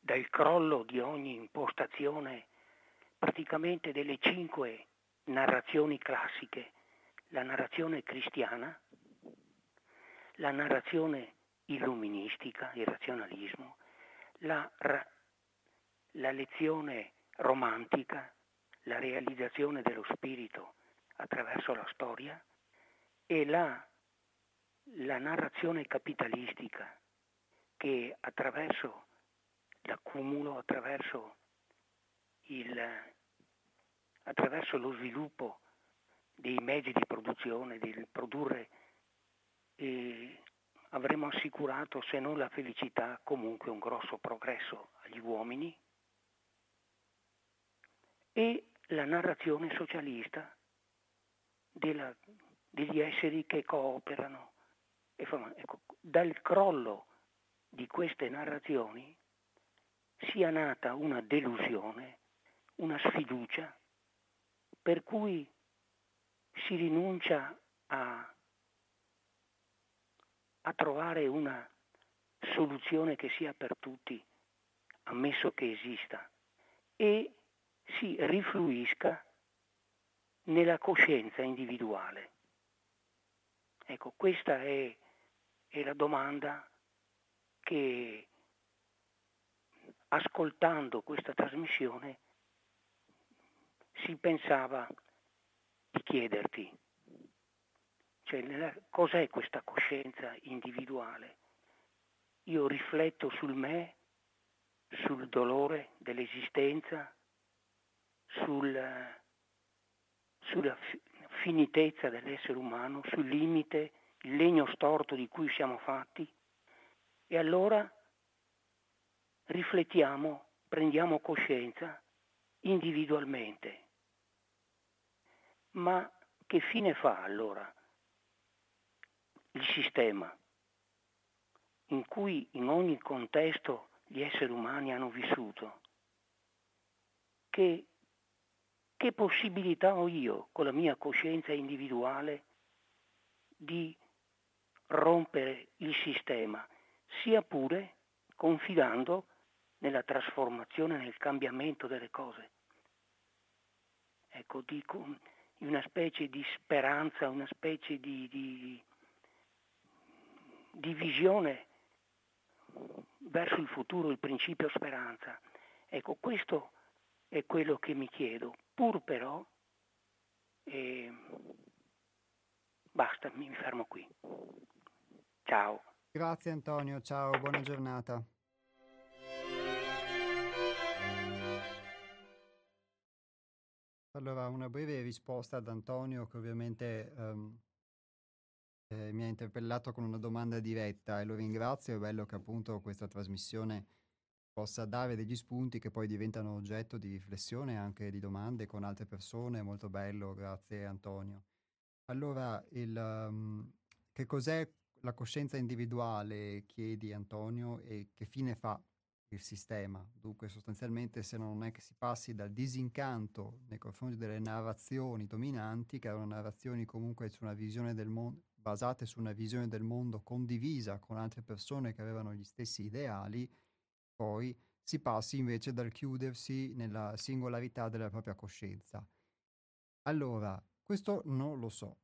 dal crollo di ogni impostazione praticamente delle cinque narrazioni classiche la narrazione cristiana, la narrazione illuministica, il razionalismo, la, la lezione romantica, la realizzazione dello spirito attraverso la storia e la, la narrazione capitalistica che attraverso l'accumulo, attraverso, il, attraverso lo sviluppo dei mezzi di produzione, di produrre, eh, avremo assicurato, se non la felicità, comunque un grosso progresso agli uomini e la narrazione socialista della, degli esseri che cooperano. Ecco, dal crollo di queste narrazioni sia nata una delusione, una sfiducia, per cui si rinuncia a, a trovare una soluzione che sia per tutti, ammesso che esista, e si rifluisca nella coscienza individuale. Ecco, questa è, è la domanda che ascoltando questa trasmissione si pensava di chiederti, cioè, cos'è questa coscienza individuale? Io rifletto sul me, sul dolore dell'esistenza, sul, sulla finitezza dell'essere umano, sul limite, il legno storto di cui siamo fatti. E allora riflettiamo, prendiamo coscienza individualmente ma che fine fa allora il sistema in cui in ogni contesto gli esseri umani hanno vissuto? Che, che possibilità ho io con la mia coscienza individuale di rompere il sistema, sia pure confidando nella trasformazione, nel cambiamento delle cose? Ecco, dico, una specie di speranza, una specie di, di, di visione verso il futuro, il principio speranza. Ecco, questo è quello che mi chiedo, pur però, eh, basta, mi fermo qui. Ciao. Grazie Antonio, ciao, buona giornata. Allora, una breve risposta ad Antonio che ovviamente um, eh, mi ha interpellato con una domanda diretta e lo ringrazio, è bello che appunto questa trasmissione possa dare degli spunti che poi diventano oggetto di riflessione anche di domande con altre persone. Molto bello, grazie Antonio. Allora, il, um, che cos'è la coscienza individuale, chiedi Antonio, e che fine fa il sistema? Dunque, sostanzialmente, se non è che si passi dal disincanto nei confronti delle narrazioni dominanti, che erano narrazioni comunque su una visione del mondo, basate su una visione del mondo condivisa con altre persone che avevano gli stessi ideali, poi si passi invece dal chiudersi nella singolarità della propria coscienza. Allora, questo non lo so.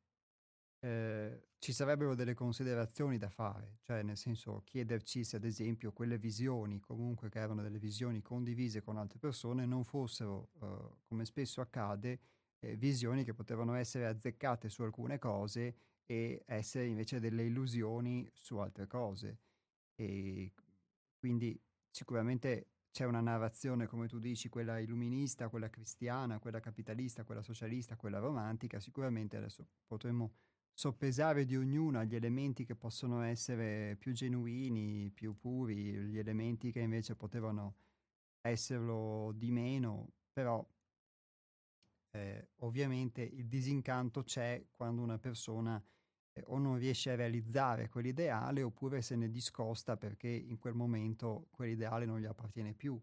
Eh, ci sarebbero delle considerazioni da fare, cioè nel senso chiederci se ad esempio quelle visioni, comunque che erano delle visioni condivise con altre persone, non fossero, eh, come spesso accade, eh, visioni che potevano essere azzeccate su alcune cose e essere invece delle illusioni su altre cose. E quindi sicuramente c'è una narrazione, come tu dici, quella illuminista, quella cristiana, quella capitalista, quella socialista, quella romantica, sicuramente adesso potremmo soppesare di ognuna gli elementi che possono essere più genuini, più puri, gli elementi che invece potevano esserlo di meno, però eh, ovviamente il disincanto c'è quando una persona eh, o non riesce a realizzare quell'ideale oppure se ne discosta perché in quel momento quell'ideale non gli appartiene più.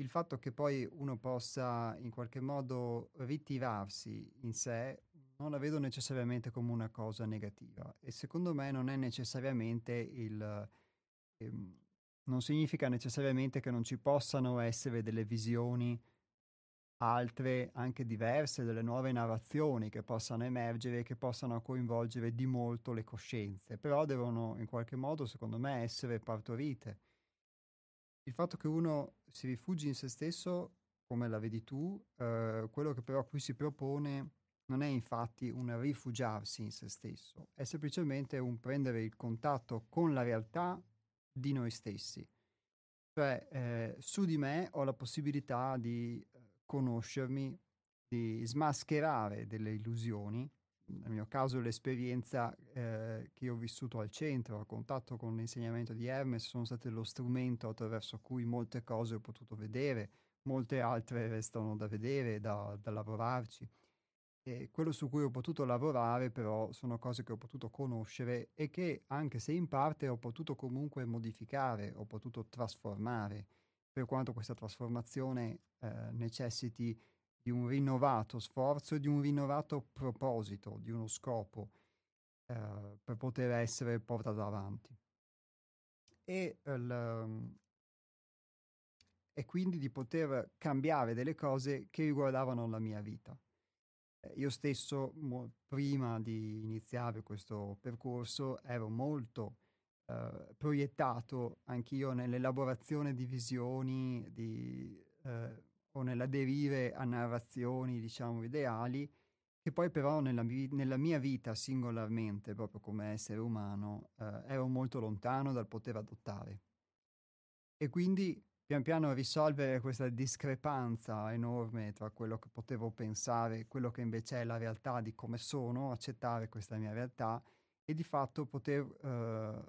Il fatto che poi uno possa in qualche modo ritirarsi in sé non la vedo necessariamente come una cosa negativa e secondo me non è necessariamente il... Ehm, non significa necessariamente che non ci possano essere delle visioni altre anche diverse, delle nuove narrazioni che possano emergere e che possano coinvolgere di molto le coscienze, però devono in qualche modo, secondo me, essere partorite. Il fatto che uno si rifugi in se stesso, come la vedi tu, eh, quello che però qui si propone non è infatti un rifugiarsi in se stesso, è semplicemente un prendere il contatto con la realtà di noi stessi. Cioè, eh, su di me ho la possibilità di conoscermi, di smascherare delle illusioni. Nel mio caso l'esperienza eh, che ho vissuto al centro, a contatto con l'insegnamento di Hermes, sono state lo strumento attraverso cui molte cose ho potuto vedere, molte altre restano da vedere, da, da lavorarci. E quello su cui ho potuto lavorare però sono cose che ho potuto conoscere e che anche se in parte ho potuto comunque modificare, ho potuto trasformare per quanto questa trasformazione eh, necessiti di un rinnovato sforzo e di un rinnovato proposito, di uno scopo eh, per poter essere portato avanti. E, il, e quindi di poter cambiare delle cose che riguardavano la mia vita. Eh, io stesso, mo, prima di iniziare questo percorso, ero molto eh, proiettato anch'io nell'elaborazione di visioni di, eh, o nell'aderire a narrazioni, diciamo, ideali, che poi però nella, nella, mia vita singolarmente, proprio come essere umano, eh, ero molto lontano dal poter adottare. E quindi pian piano risolvere questa discrepanza enorme tra quello che potevo pensare e quello che invece è la realtà di come sono, accettare questa mia realtà e di fatto poter eh,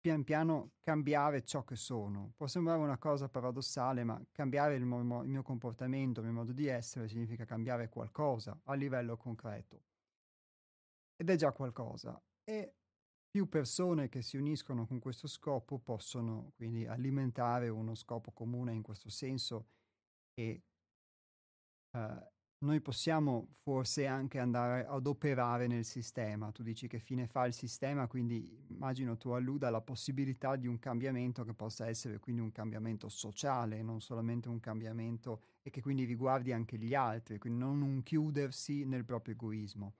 pian piano cambiare ciò che sono. Può sembrare una cosa paradossale, ma cambiare il, mo- il mio comportamento, il mio modo di essere, significa cambiare qualcosa a livello concreto. Ed è già qualcosa. E più persone che si uniscono con questo scopo possono quindi alimentare uno scopo comune in questo senso e uh, noi possiamo forse anche andare ad operare nel sistema. Tu dici che fine fa il sistema, quindi immagino tu alluda alla possibilità di un cambiamento che possa essere quindi un cambiamento sociale, non solamente un cambiamento e che quindi riguardi anche gli altri, quindi non un chiudersi nel proprio egoismo.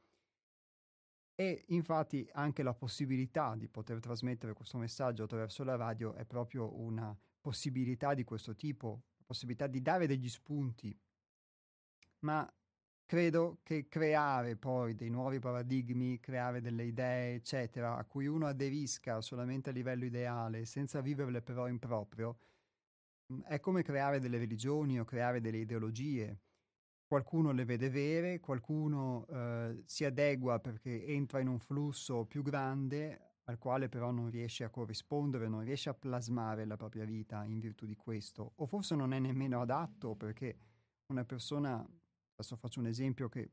E infatti anche la possibilità di poter trasmettere questo messaggio attraverso la radio è proprio una possibilità di questo tipo, la possibilità di dare degli spunti ma credo che creare poi dei nuovi paradigmi, creare delle idee, eccetera, a cui uno aderisca solamente a livello ideale, senza viverle però in proprio, mm, è come creare delle religioni o creare delle ideologie. Qualcuno le vede vere, qualcuno eh, si adegua perché entra in un flusso più grande, al quale però non riesce a corrispondere, non riesce a plasmare la propria vita in virtù di questo, o forse non è nemmeno adatto perché una persona, adesso faccio un esempio che,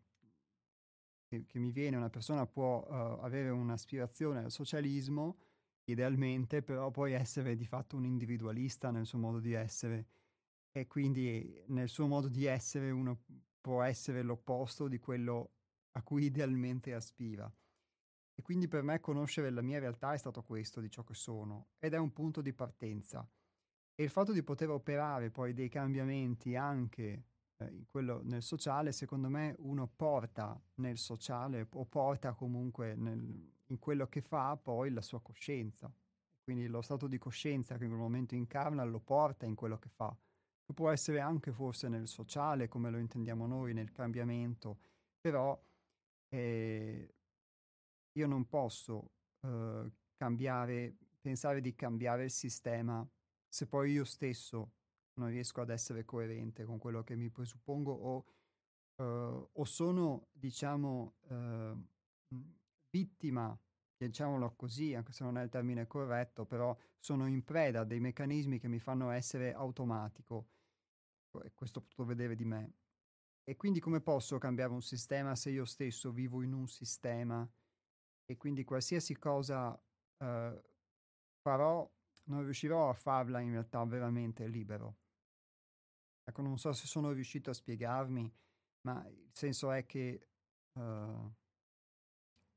che, che mi viene, una persona può uh, avere un'aspirazione al socialismo, idealmente, però poi essere di fatto un individualista nel suo modo di essere e quindi nel suo modo di essere uno può essere l'opposto di quello a cui idealmente aspira. E quindi per me conoscere la mia realtà è stato questo di ciò che sono ed è un punto di partenza. E il fatto di poter operare poi dei cambiamenti anche eh, nel sociale, secondo me uno porta nel sociale o porta comunque nel, in quello che fa poi la sua coscienza. Quindi lo stato di coscienza che in quel momento incarna lo porta in quello che fa. Può essere anche forse nel sociale, come lo intendiamo noi, nel cambiamento, però eh, io non posso eh, cambiare, pensare di cambiare il sistema se poi io stesso non riesco ad essere coerente con quello che mi presuppongo o, uh, o sono, diciamo, uh, vittima, diciamolo così, anche se non è il termine corretto, però sono in preda a dei meccanismi che mi fanno essere automatico. E questo potrò vedere di me. E quindi come posso cambiare un sistema se io stesso vivo in un sistema e quindi qualsiasi cosa uh, farò non riuscirò a farla in realtà veramente libero. Ecco, non so se sono riuscito a spiegarmi, ma il senso è che uh,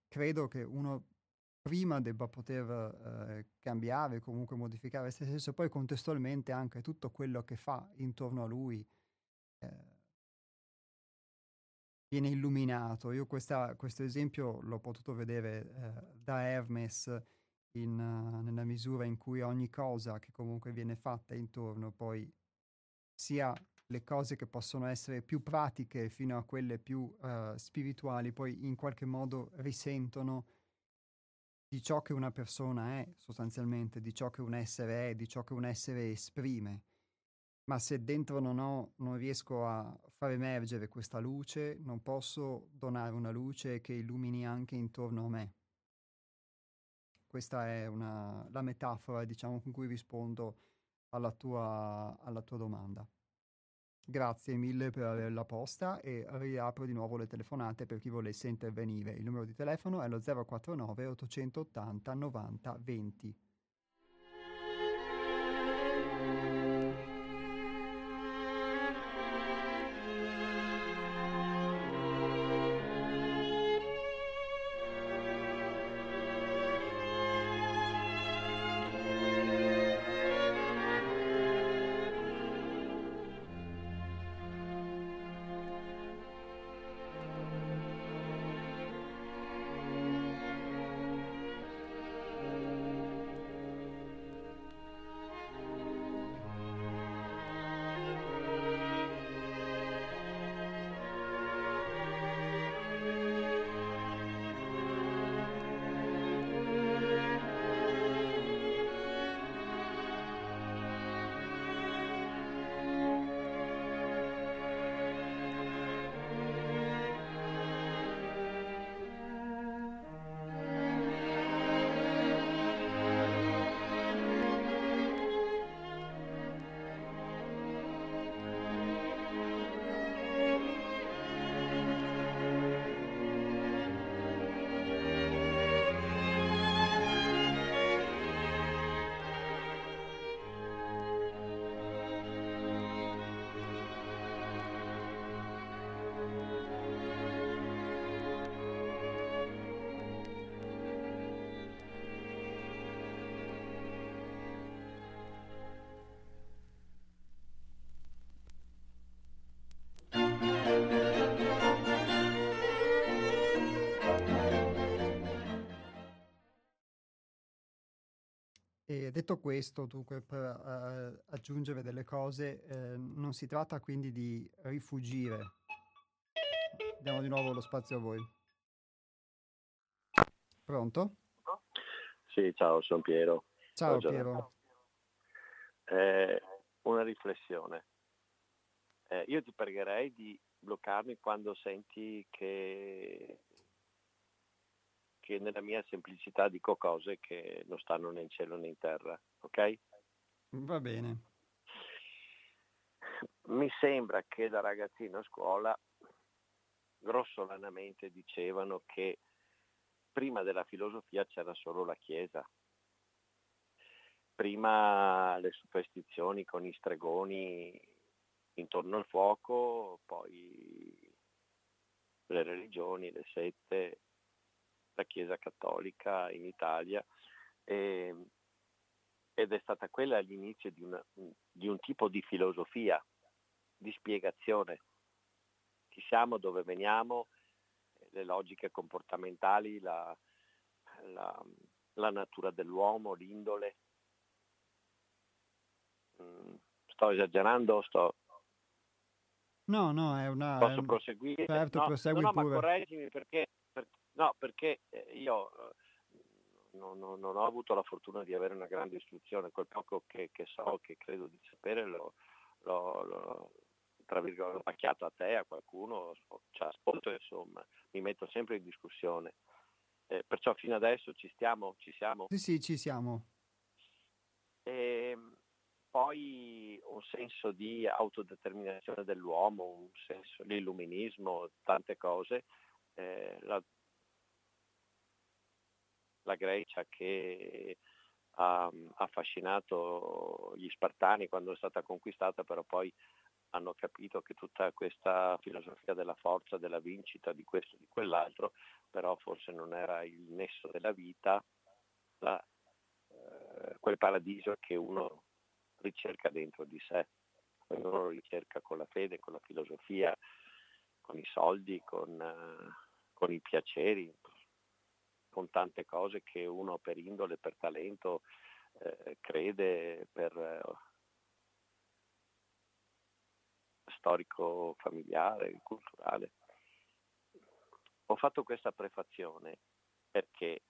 credo che uno prima debba poter uh, cambiare, comunque modificare se stesso, poi contestualmente anche tutto quello che fa intorno a lui eh, viene illuminato. Io questa, questo esempio l'ho potuto vedere eh, da Hermes in, uh, nella misura in cui ogni cosa che comunque viene fatta intorno poi sia le cose che possono essere più pratiche fino a quelle più uh, spirituali, poi in qualche modo risentono di ciò che una persona è sostanzialmente, di ciò che un essere è, di ciò che un essere esprime. Ma se dentro non ho, non riesco a far emergere questa luce, non posso donare una luce che illumini anche intorno a me. Questa è una, la metafora, diciamo, con cui rispondo alla tua, alla tua domanda. Grazie mille per averla posta e riapro di nuovo le telefonate per chi volesse intervenire. Il numero di telefono è lo 049 880 90 20. E detto questo, dunque, per uh, aggiungere delle cose, eh, non si tratta quindi di rifugire. Diamo di nuovo lo spazio a voi. Pronto? Sì, ciao, sono Piero. Ciao Piero. Eh, una riflessione. Eh, io ti pregherei di bloccarmi quando senti che che nella mia semplicità dico cose che non stanno né in cielo né in terra, ok? Va bene. Mi sembra che da ragazzino a scuola grossolanamente dicevano che prima della filosofia c'era solo la Chiesa. Prima le superstizioni con i stregoni intorno al fuoco, poi le religioni, le sette, la Chiesa cattolica in Italia e, ed è stata quella l'inizio di, una, di un tipo di filosofia, di spiegazione. Chi siamo, dove veniamo, le logiche comportamentali, la, la, la natura dell'uomo, l'indole. Mm, sto esagerando? Sto... No, no, è una... Posso proseguire? Certo, no, prosegui no, no, pure. ma correggimi perché, per, no, perché eh, io eh, non, non, non, ho avuto la fortuna di avere una grande istruzione, quel poco che, che so, che credo di sapere, l'ho, l'ho, l'ho tra virgolette macchiato a te, a qualcuno, cioè, ascolto insomma, mi metto sempre in discussione. Eh, perciò fino adesso ci stiamo, ci siamo. Sì, sì, ci siamo. E poi un senso di autodeterminazione dell'uomo, un senso di illuminismo, tante cose. Eh, la, la Grecia che ha affascinato gli Spartani quando è stata conquistata, però poi hanno capito che tutta questa filosofia della forza, della vincita, di questo, di quell'altro, però forse non era il nesso della vita, la, eh, quel paradiso che uno ricerca dentro di sé, ognuno lo ricerca con la fede, con la filosofia, con i soldi, con, eh, con i piaceri, con tante cose che uno per indole, per talento eh, crede, per storico familiare, culturale. Ho fatto questa prefazione perché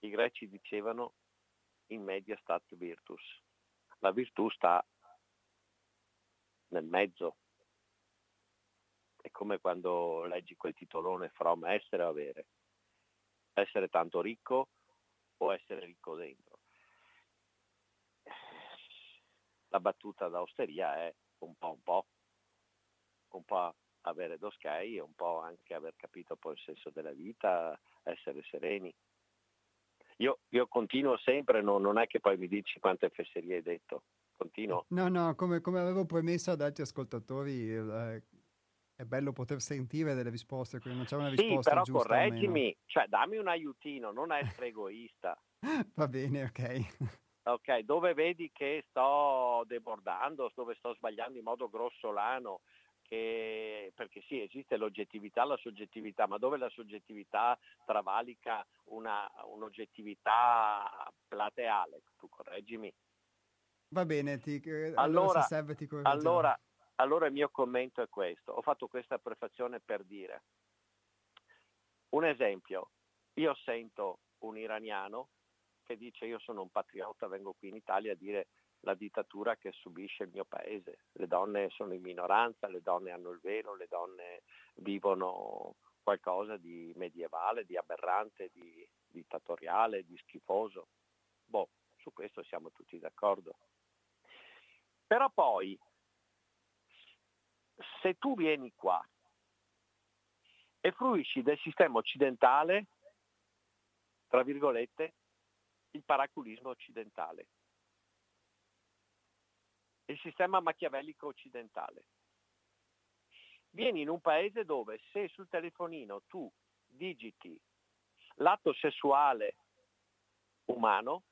i greci dicevano in media stat virtus. La virtù sta nel mezzo. È come quando leggi quel titolone from essere o avere. Essere tanto ricco o essere ricco dentro. La battuta da osteria è un po' un po', un po' avere dos sky, un po' anche aver capito poi il senso della vita, essere sereni. Io, io continuo sempre, no, non è che poi mi dici quante fesserie hai detto, continuo. No, no, come, come avevo promesso ad altri ascoltatori, eh, è bello poter sentire delle risposte, quindi non c'è una risposta Sì, però giusta correggimi, cioè dammi un aiutino, non essere egoista. Va bene, ok. Ok, dove vedi che sto debordando, dove sto sbagliando in modo grossolano, che, perché sì, esiste l'oggettività, la soggettività, ma dove la soggettività travalica una, un'oggettività plateale? Tu correggimi. Va bene, ti, allora, allora, se serve ti allora, allora il mio commento è questo. Ho fatto questa prefazione per dire un esempio. Io sento un iraniano che dice io sono un patriota, vengo qui in Italia a dire la dittatura che subisce il mio paese. Le donne sono in minoranza, le donne hanno il velo, le donne vivono qualcosa di medievale, di aberrante, di dittatoriale, di schifoso. Boh, su questo siamo tutti d'accordo. Però poi, se tu vieni qua e fruisci del sistema occidentale, tra virgolette, il paraculismo occidentale, il sistema machiavellico occidentale. Vieni in un paese dove se sul telefonino tu digiti l'atto sessuale umano,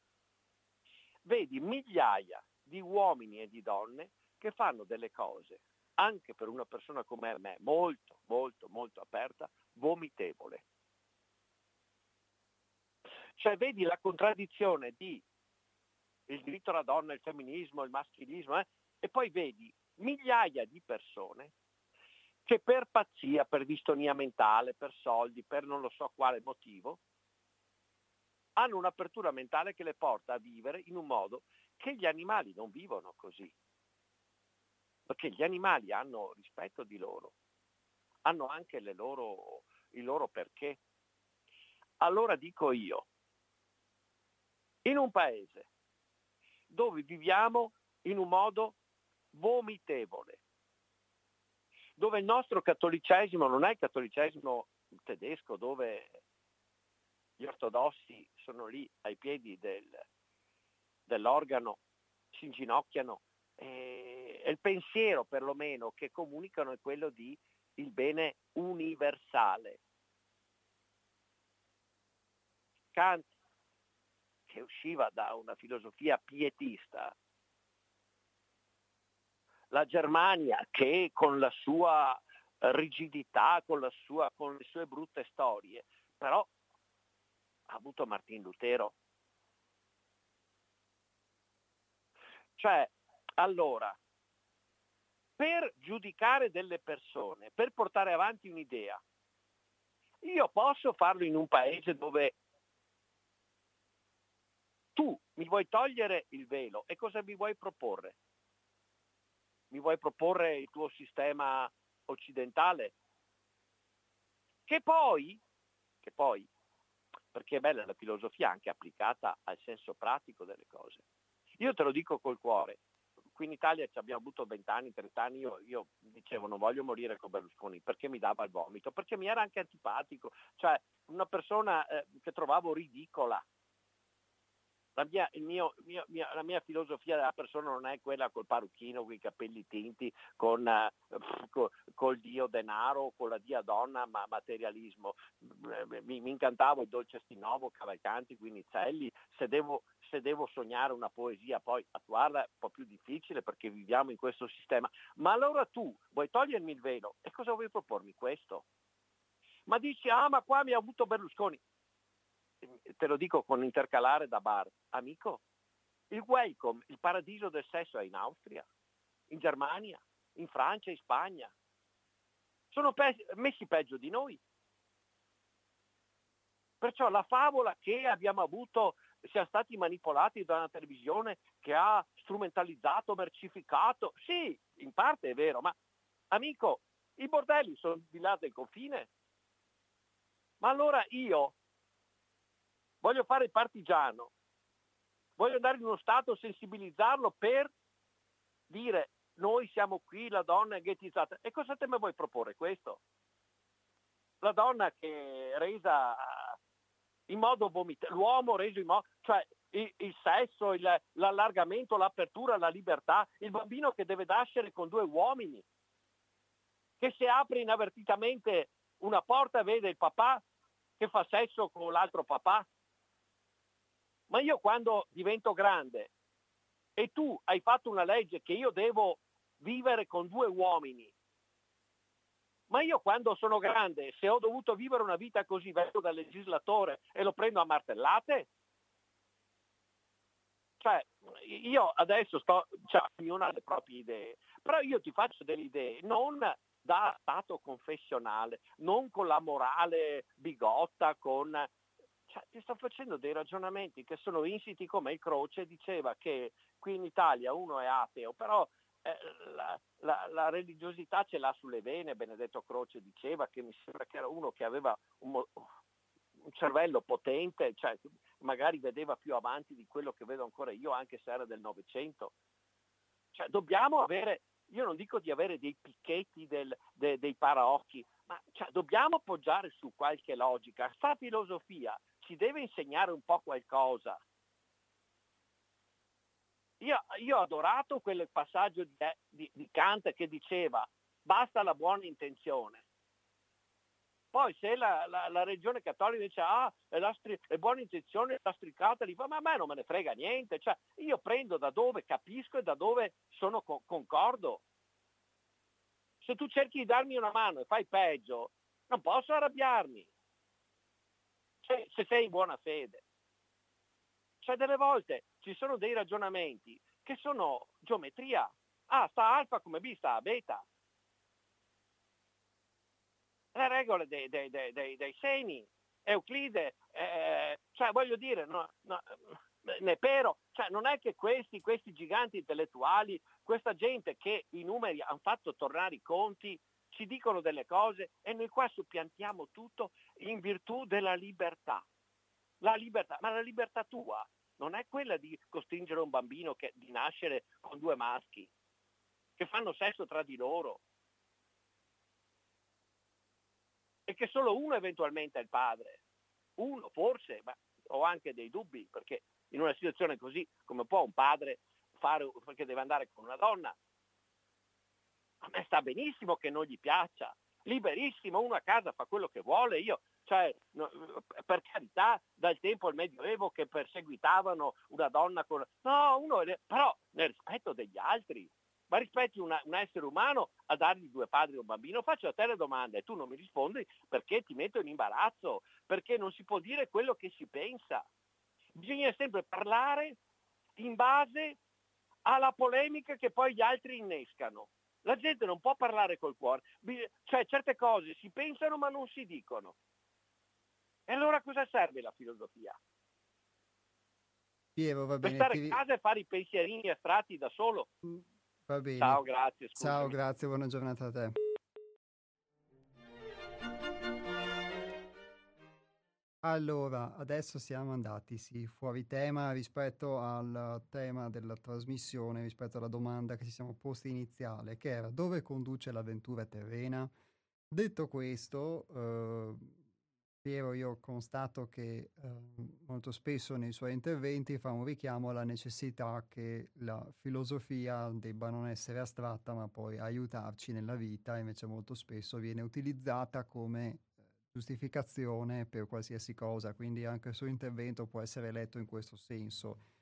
vedi migliaia di uomini e di donne che fanno delle cose, anche per una persona come me, molto, molto, molto aperta, vomitevole. Cioè vedi la contraddizione di il diritto alla donna, il femminismo, il maschilismo, eh? e poi vedi migliaia di persone che per pazzia, per distonia mentale, per soldi, per non lo so quale motivo, hanno un'apertura mentale che le porta a vivere in un modo che gli animali non vivono così. Perché gli animali hanno rispetto di loro, hanno anche loro, il loro perché, Allora dico io, in un paese dove viviamo in un modo vomitevole, dove il nostro cattolicesimo non è il cattolicesimo tedesco, dove gli ortodossi sono lì ai piedi del, dell'organo, si inginocchiano e, e il pensiero perlomeno che comunicano è quello di il bene universale. Kant, che usciva da una filosofia pietista, la Germania che con la sua rigidità, con, la sua, con le sue brutte storie, però ha avuto Martin Lutero. Cioè, allora, per giudicare delle persone, per portare avanti un'idea, io posso farlo in un paese dove tu mi vuoi togliere il velo e cosa mi vuoi proporre? Mi vuoi proporre il tuo sistema occidentale? Che poi, che poi, perché è bella la filosofia anche applicata al senso pratico delle cose. Io te lo dico col cuore, qui in Italia ci abbiamo avuto 20 anni, 30 anni, io, io, dicevo non voglio morire con Berlusconi perché mi dava il vomito, perché mi era anche antipatico, cioè una persona eh, che trovavo ridicola, la mia, mio, mio, mia, la mia, filosofia della persona non è quella col parrucchino, con i capelli tinti, con, co, col dio denaro, con la dia donna, ma materialismo. Mi, mi incantavo il dolce Stinovo, Cavalcanti, Guinizelli, se devo, se devo sognare una poesia poi attuarla è un po' più difficile perché viviamo in questo sistema. Ma allora tu vuoi togliermi il velo e cosa vuoi propormi questo? Ma dici, ah ma qua mi ha avuto Berlusconi te lo dico con intercalare da bar, amico, il welcome, il paradiso del sesso è in Austria, in Germania, in Francia, in Spagna. Sono pe- messi peggio di noi. Perciò la favola che abbiamo avuto, siamo stati manipolati da una televisione che ha strumentalizzato, mercificato, sì, in parte è vero, ma amico, i bordelli sono di là del confine. Ma allora io voglio fare il partigiano, voglio andare in uno stato, sensibilizzarlo per dire noi siamo qui, la donna è ghettizzata. E cosa te mi vuoi proporre questo? La donna che è resa in modo vomitato, l'uomo reso in modo, cioè il, il sesso, il, l'allargamento, l'apertura, la libertà, il bambino che deve nascere con due uomini, che se apre inavvertitamente una porta vede il papà che fa sesso con l'altro papà, ma io quando divento grande e tu hai fatto una legge che io devo vivere con due uomini, ma io quando sono grande, se ho dovuto vivere una vita così, vengo dal legislatore e lo prendo a martellate? Cioè, io adesso sto, cioè, ognuno ha le proprie idee, però io ti faccio delle idee, non da stato confessionale, non con la morale bigotta, con cioè, ti sto facendo dei ragionamenti che sono insiti come il Croce diceva che qui in Italia uno è ateo, però eh, la, la, la, religiosità ce l'ha sulle vene, Benedetto Croce diceva che mi sembra che era uno che aveva un, un cervello potente, cioè magari vedeva più avanti di quello che vedo ancora io, anche se era del Novecento. Cioè, dobbiamo avere, io non dico di avere dei picchetti del, de, dei paraocchi, ma cioè, dobbiamo appoggiare su qualche logica. Sta filosofia ci deve insegnare un po' qualcosa. Io, io ho adorato quel passaggio di, di, di Kant che diceva basta la buona intenzione. Poi se la, la, la, regione cattolica dice ah, stri- le buone intenzioni lastricate, fa ma a me non me ne frega niente. Cioè, io prendo da dove capisco e da dove sono co- concordo. Se tu cerchi di darmi una mano e fai peggio, non posso arrabbiarmi se, se sei in buona fede. Cioè delle volte ci sono dei ragionamenti che sono geometria. Ah, sta alfa come B sta a beta. Le regole dei, dei, dei, dei segni, Euclide, eh, cioè voglio dire, no, no, Nepero, cioè non è che questi, questi giganti intellettuali, questa gente che i numeri hanno fatto tornare i conti, ci dicono delle cose e noi qua suppiantiamo tutto in virtù della libertà. La libertà, ma la libertà tua non è quella di costringere un bambino che, di nascere con due maschi che fanno sesso tra di loro e che solo uno eventualmente è il padre. Uno forse, ma ho anche dei dubbi perché in una situazione così come può un padre fare perché deve andare con una donna? A me sta benissimo che non gli piaccia, liberissimo, uno a casa fa quello che vuole, io cioè, no, per carità, dal tempo al Medioevo che perseguitavano una donna con... No, uno, però nel rispetto degli altri. Ma rispetti una, un essere umano a dargli due padri a un bambino? Faccio a te le domande e tu non mi rispondi perché ti metto in imbarazzo, perché non si può dire quello che si pensa. Bisogna sempre parlare in base alla polemica che poi gli altri innescano. La gente non può parlare col cuore, cioè certe cose si pensano ma non si dicono. E allora cosa serve la filosofia? Piero, va bene. Per stare ti... a casa e fare i pensierini astratti da solo. Mm, va bene. Ciao, grazie. Scusami. Ciao, grazie, buona giornata a te. Allora, adesso siamo andati sì, fuori tema rispetto al tema della trasmissione, rispetto alla domanda che ci siamo posti iniziale, che era dove conduce l'avventura terrena? Detto questo, eh, Piero io constato che eh, molto spesso nei suoi interventi fa un richiamo alla necessità che la filosofia debba non essere astratta ma poi aiutarci nella vita, invece molto spesso viene utilizzata come eh, giustificazione per qualsiasi cosa, quindi anche il suo intervento può essere letto in questo senso.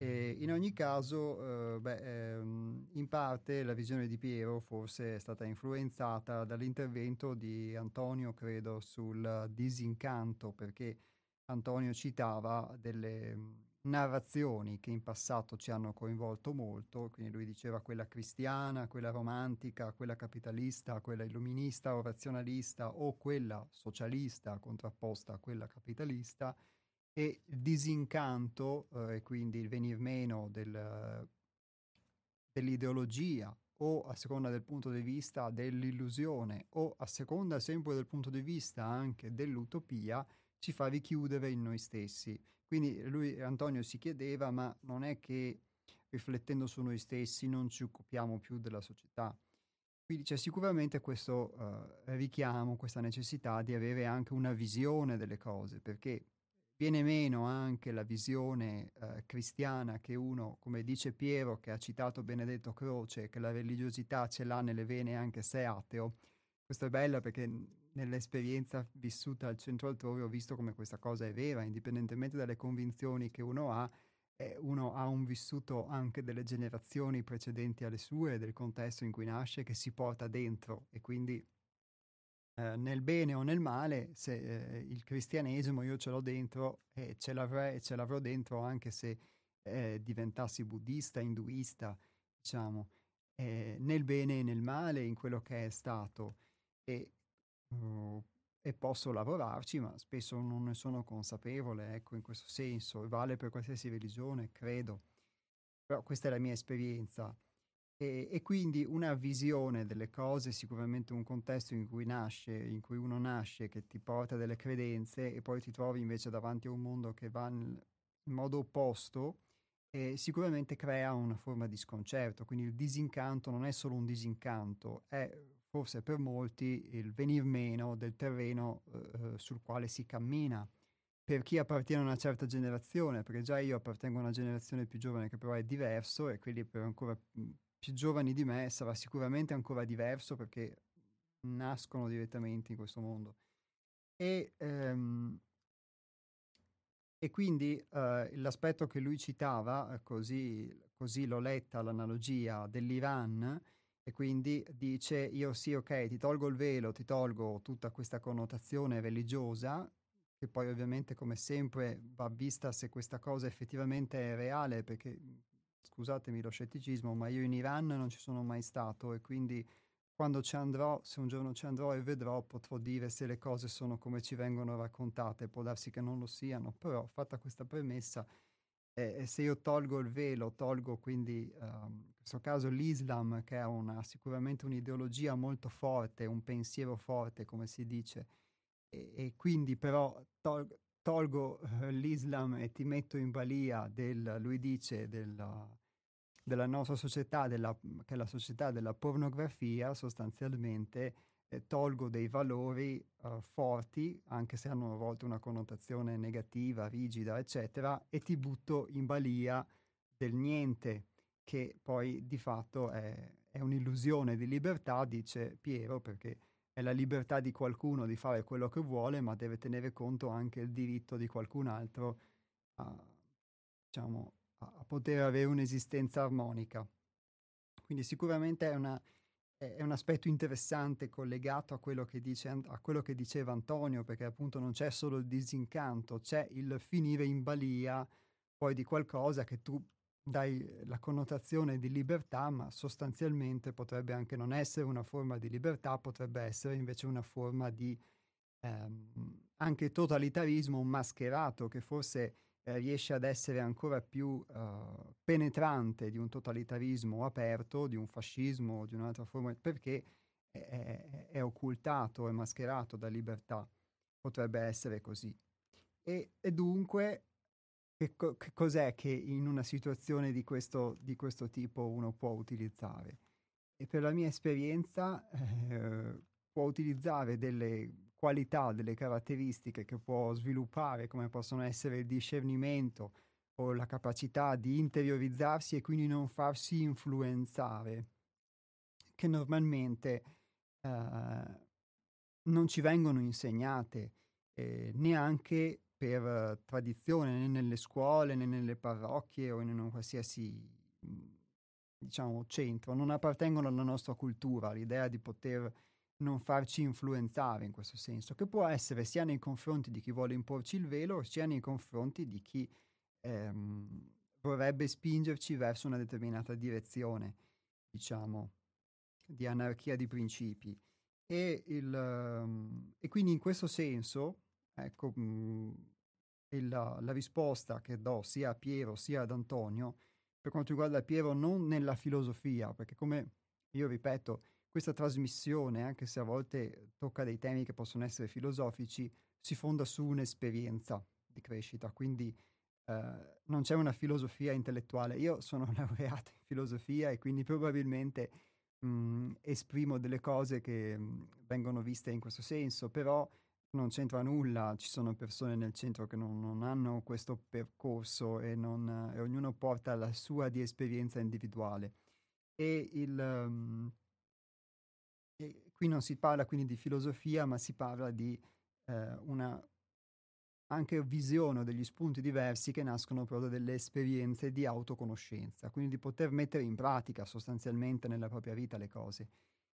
E in ogni caso, eh, beh, ehm, in parte la visione di Piero forse è stata influenzata dall'intervento di Antonio, credo, sul disincanto, perché Antonio citava delle narrazioni che in passato ci hanno coinvolto molto, quindi lui diceva quella cristiana, quella romantica, quella capitalista, quella illuminista o razionalista o quella socialista contrapposta a quella capitalista, e il disincanto, eh, e quindi il venir meno del, dell'ideologia o a seconda del punto di vista dell'illusione o a seconda sempre del punto di vista anche dell'utopia, ci fa richiudere in noi stessi. Quindi lui, Antonio, si chiedeva, ma non è che riflettendo su noi stessi non ci occupiamo più della società. Quindi c'è sicuramente questo uh, richiamo, questa necessità di avere anche una visione delle cose, perché viene meno anche la visione eh, cristiana che uno, come dice Piero, che ha citato Benedetto Croce, che la religiosità ce l'ha nelle vene anche se è ateo. Questo è bello perché nell'esperienza vissuta al centro altrove ho visto come questa cosa è vera, indipendentemente dalle convinzioni che uno ha, eh, uno ha un vissuto anche delle generazioni precedenti alle sue, del contesto in cui nasce, che si porta dentro e quindi eh, nel bene o nel male, se eh, il cristianesimo io ce l'ho dentro e ce l'avrei ce l'avrò dentro anche se eh, diventassi buddista, induista, diciamo, eh, nel bene e nel male, in quello che è stato. E, uh, e posso lavorarci, ma spesso non ne sono consapevole, ecco, in questo senso. Vale per qualsiasi religione, credo. Però questa è la mia esperienza. E, e, quindi una visione delle cose, sicuramente un contesto in cui nasce, in cui uno nasce, che ti porta delle credenze e poi ti trovi invece davanti a un mondo che va in modo opposto, eh, sicuramente crea una forma di sconcerto. Quindi il disincanto non è solo un disincanto, è forse per molti il venir meno del terreno eh, sul quale si cammina. Per chi appartiene a una certa generazione, perché già io appartengo a una generazione più giovane che però è diverso e quelli per ancora più giovani di me sarà sicuramente ancora diverso perché nascono direttamente in questo mondo. E, ehm, e quindi eh, l'aspetto che lui citava, così, così l'ho letta l'analogia dell'Iran, e quindi dice io sì, ok, ti tolgo il velo, ti tolgo tutta questa connotazione religiosa, che poi ovviamente come sempre va vista se questa cosa effettivamente è reale, perché scusatemi lo scetticismo, ma io in Iran non ci sono mai stato e quindi quando ci andrò, se un giorno ci andrò e vedrò, potrò dire se le cose sono come ci vengono raccontate, può darsi che non lo siano, però fatta questa premessa, eh, se io tolgo il velo, tolgo quindi um, in questo caso l'Islam, che ha una, sicuramente un'ideologia molto forte, un pensiero forte, come si dice, e, e quindi però tol- tolgo uh, l'Islam e ti metto in balia del, lui dice, della, della nostra società, della, che è la società della pornografia, sostanzialmente eh, tolgo dei valori uh, forti, anche se hanno a volte una connotazione negativa, rigida, eccetera, e ti butto in balia del niente, che poi di fatto è, è un'illusione di libertà, dice Piero, perché è la libertà di qualcuno di fare quello che vuole, ma deve tenere conto anche il diritto di qualcun altro a, diciamo, a poter avere un'esistenza armonica. Quindi sicuramente è, una, è, un aspetto interessante collegato a quello, dice, a quello, che diceva Antonio, perché appunto non c'è solo il disincanto, c'è il finire in balia poi di qualcosa che tu dai la connotazione di libertà, ma sostanzialmente potrebbe anche non essere una forma di libertà, potrebbe essere invece una forma di ehm, anche totalitarismo mascherato che forse eh, riesce ad essere ancora più uh, penetrante di un totalitarismo aperto, di un fascismo di un'altra forma, perché è, è, è, occultato, è mascherato da libertà. Potrebbe essere così. E, e dunque, che, co- che, cos'è che in una situazione di questo, di questo, tipo uno può utilizzare? E per la mia esperienza eh, può utilizzare delle qualità, delle caratteristiche che può sviluppare, come possono essere il discernimento o la capacità di interiorizzarsi e quindi non farsi influenzare, che normalmente eh, non ci vengono insegnate eh, neanche per tradizione né nelle scuole né nelle parrocchie o in un qualsiasi diciamo centro, non appartengono alla nostra cultura, l'idea di poter non farci influenzare in questo senso, che può essere sia nei confronti di chi vuole imporci il velo, sia nei confronti di chi ehm, vorrebbe spingerci verso una determinata direzione, diciamo, di anarchia di principi. E, il, um, e quindi in questo senso, ecco, mh, mm, il, la risposta che do sia a Piero sia ad Antonio, per quanto riguarda Piero, non nella filosofia, perché come io ripeto, questa trasmissione, anche se a volte tocca dei temi che possono essere filosofici, si fonda su un'esperienza di crescita, quindi eh, non c'è una filosofia intellettuale. Io sono laureato in filosofia e quindi probabilmente mh, esprimo delle cose che mh, vengono viste in questo senso, però non c'entra nulla, ci sono persone nel centro che non, non hanno questo percorso e, non, e, ognuno porta la sua di esperienza individuale. E il... Um, qui non si parla quindi di filosofia, ma si parla di eh, una anche visione degli spunti diversi che nascono proprio dalle esperienze di autoconoscenza, quindi di poter mettere in pratica sostanzialmente nella propria vita le cose.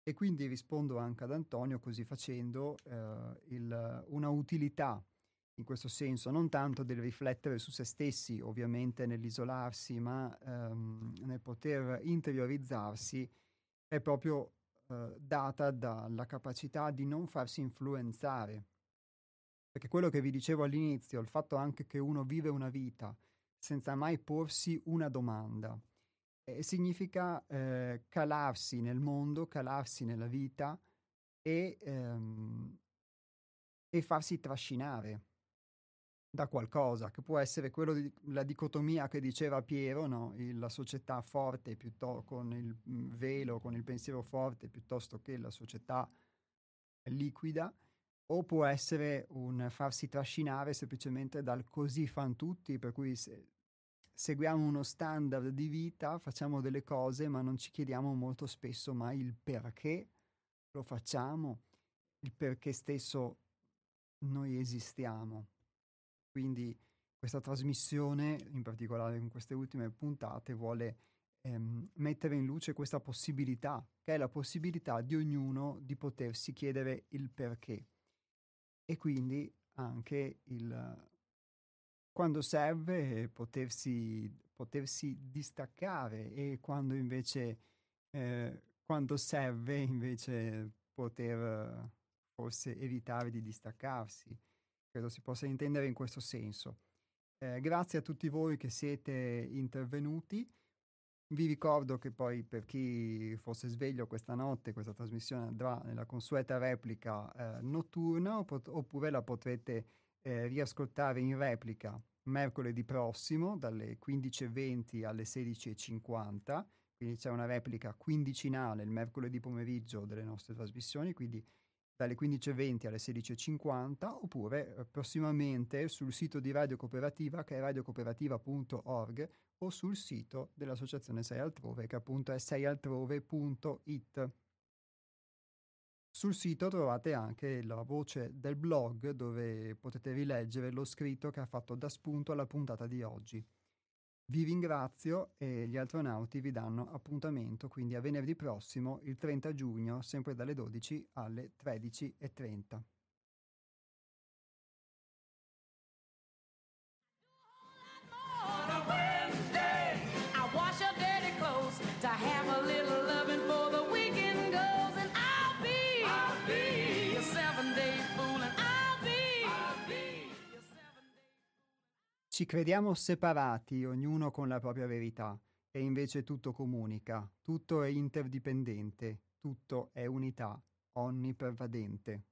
E quindi rispondo anche ad Antonio così facendo eh, il, una utilità in questo senso, non tanto del riflettere su se stessi, ovviamente nell'isolarsi, ma ehm, nel poter interiorizzarsi, è proprio eh, data dalla capacità di non farsi influenzare. Perché quello che vi dicevo all'inizio, il fatto anche che uno vive una vita senza mai porsi una domanda, eh, significa eh, calarsi nel mondo, calarsi nella vita e, ehm, e farsi trascinare da qualcosa, che può essere quello di, dicotomia che diceva Piero, no? il, la società forte piuttosto con il mm, velo, con il pensiero forte, piuttosto che la società liquida, o può essere un farsi trascinare semplicemente dal così fan tutti, per cui se, seguiamo uno standard di vita, facciamo delle cose, ma non ci chiediamo molto spesso mai il perché lo facciamo, il perché stesso noi esistiamo. Quindi questa trasmissione, in particolare con queste ultime puntate, vuole ehm, mettere in luce questa possibilità, che è la possibilità di ognuno di potersi chiedere il perché. E quindi anche il quando serve potersi, potersi distaccare e quando invece eh, quando serve invece poter forse evitare di distaccarsi credo si possa intendere in questo senso. Eh, grazie a tutti voi che siete intervenuti. Vi ricordo che poi per chi fosse sveglio questa notte, questa trasmissione andrà nella consueta replica eh, notturna opp- oppure la potrete eh, riascoltare in replica mercoledì prossimo dalle 15.20 alle 16.50, quindi c'è una replica quindicinale il mercoledì pomeriggio delle nostre trasmissioni, quindi dalle 15.20 alle 16.50 oppure eh, prossimamente sul sito di Radio Cooperativa che è radiocooperativa.org o sul sito dell'associazione Sei Altrove che appunto è seialtrove.it. Sul sito trovate anche la voce del blog dove potete rileggere lo scritto che ha fatto da spunto alla puntata di oggi. Vi ringrazio e gli astronauti vi danno appuntamento quindi a venerdì prossimo, il 30 giugno, sempre dalle 12 alle 13.30. Ci crediamo separati, ognuno con la propria verità, e invece tutto comunica, tutto è interdipendente, tutto è unità, onnipervadente.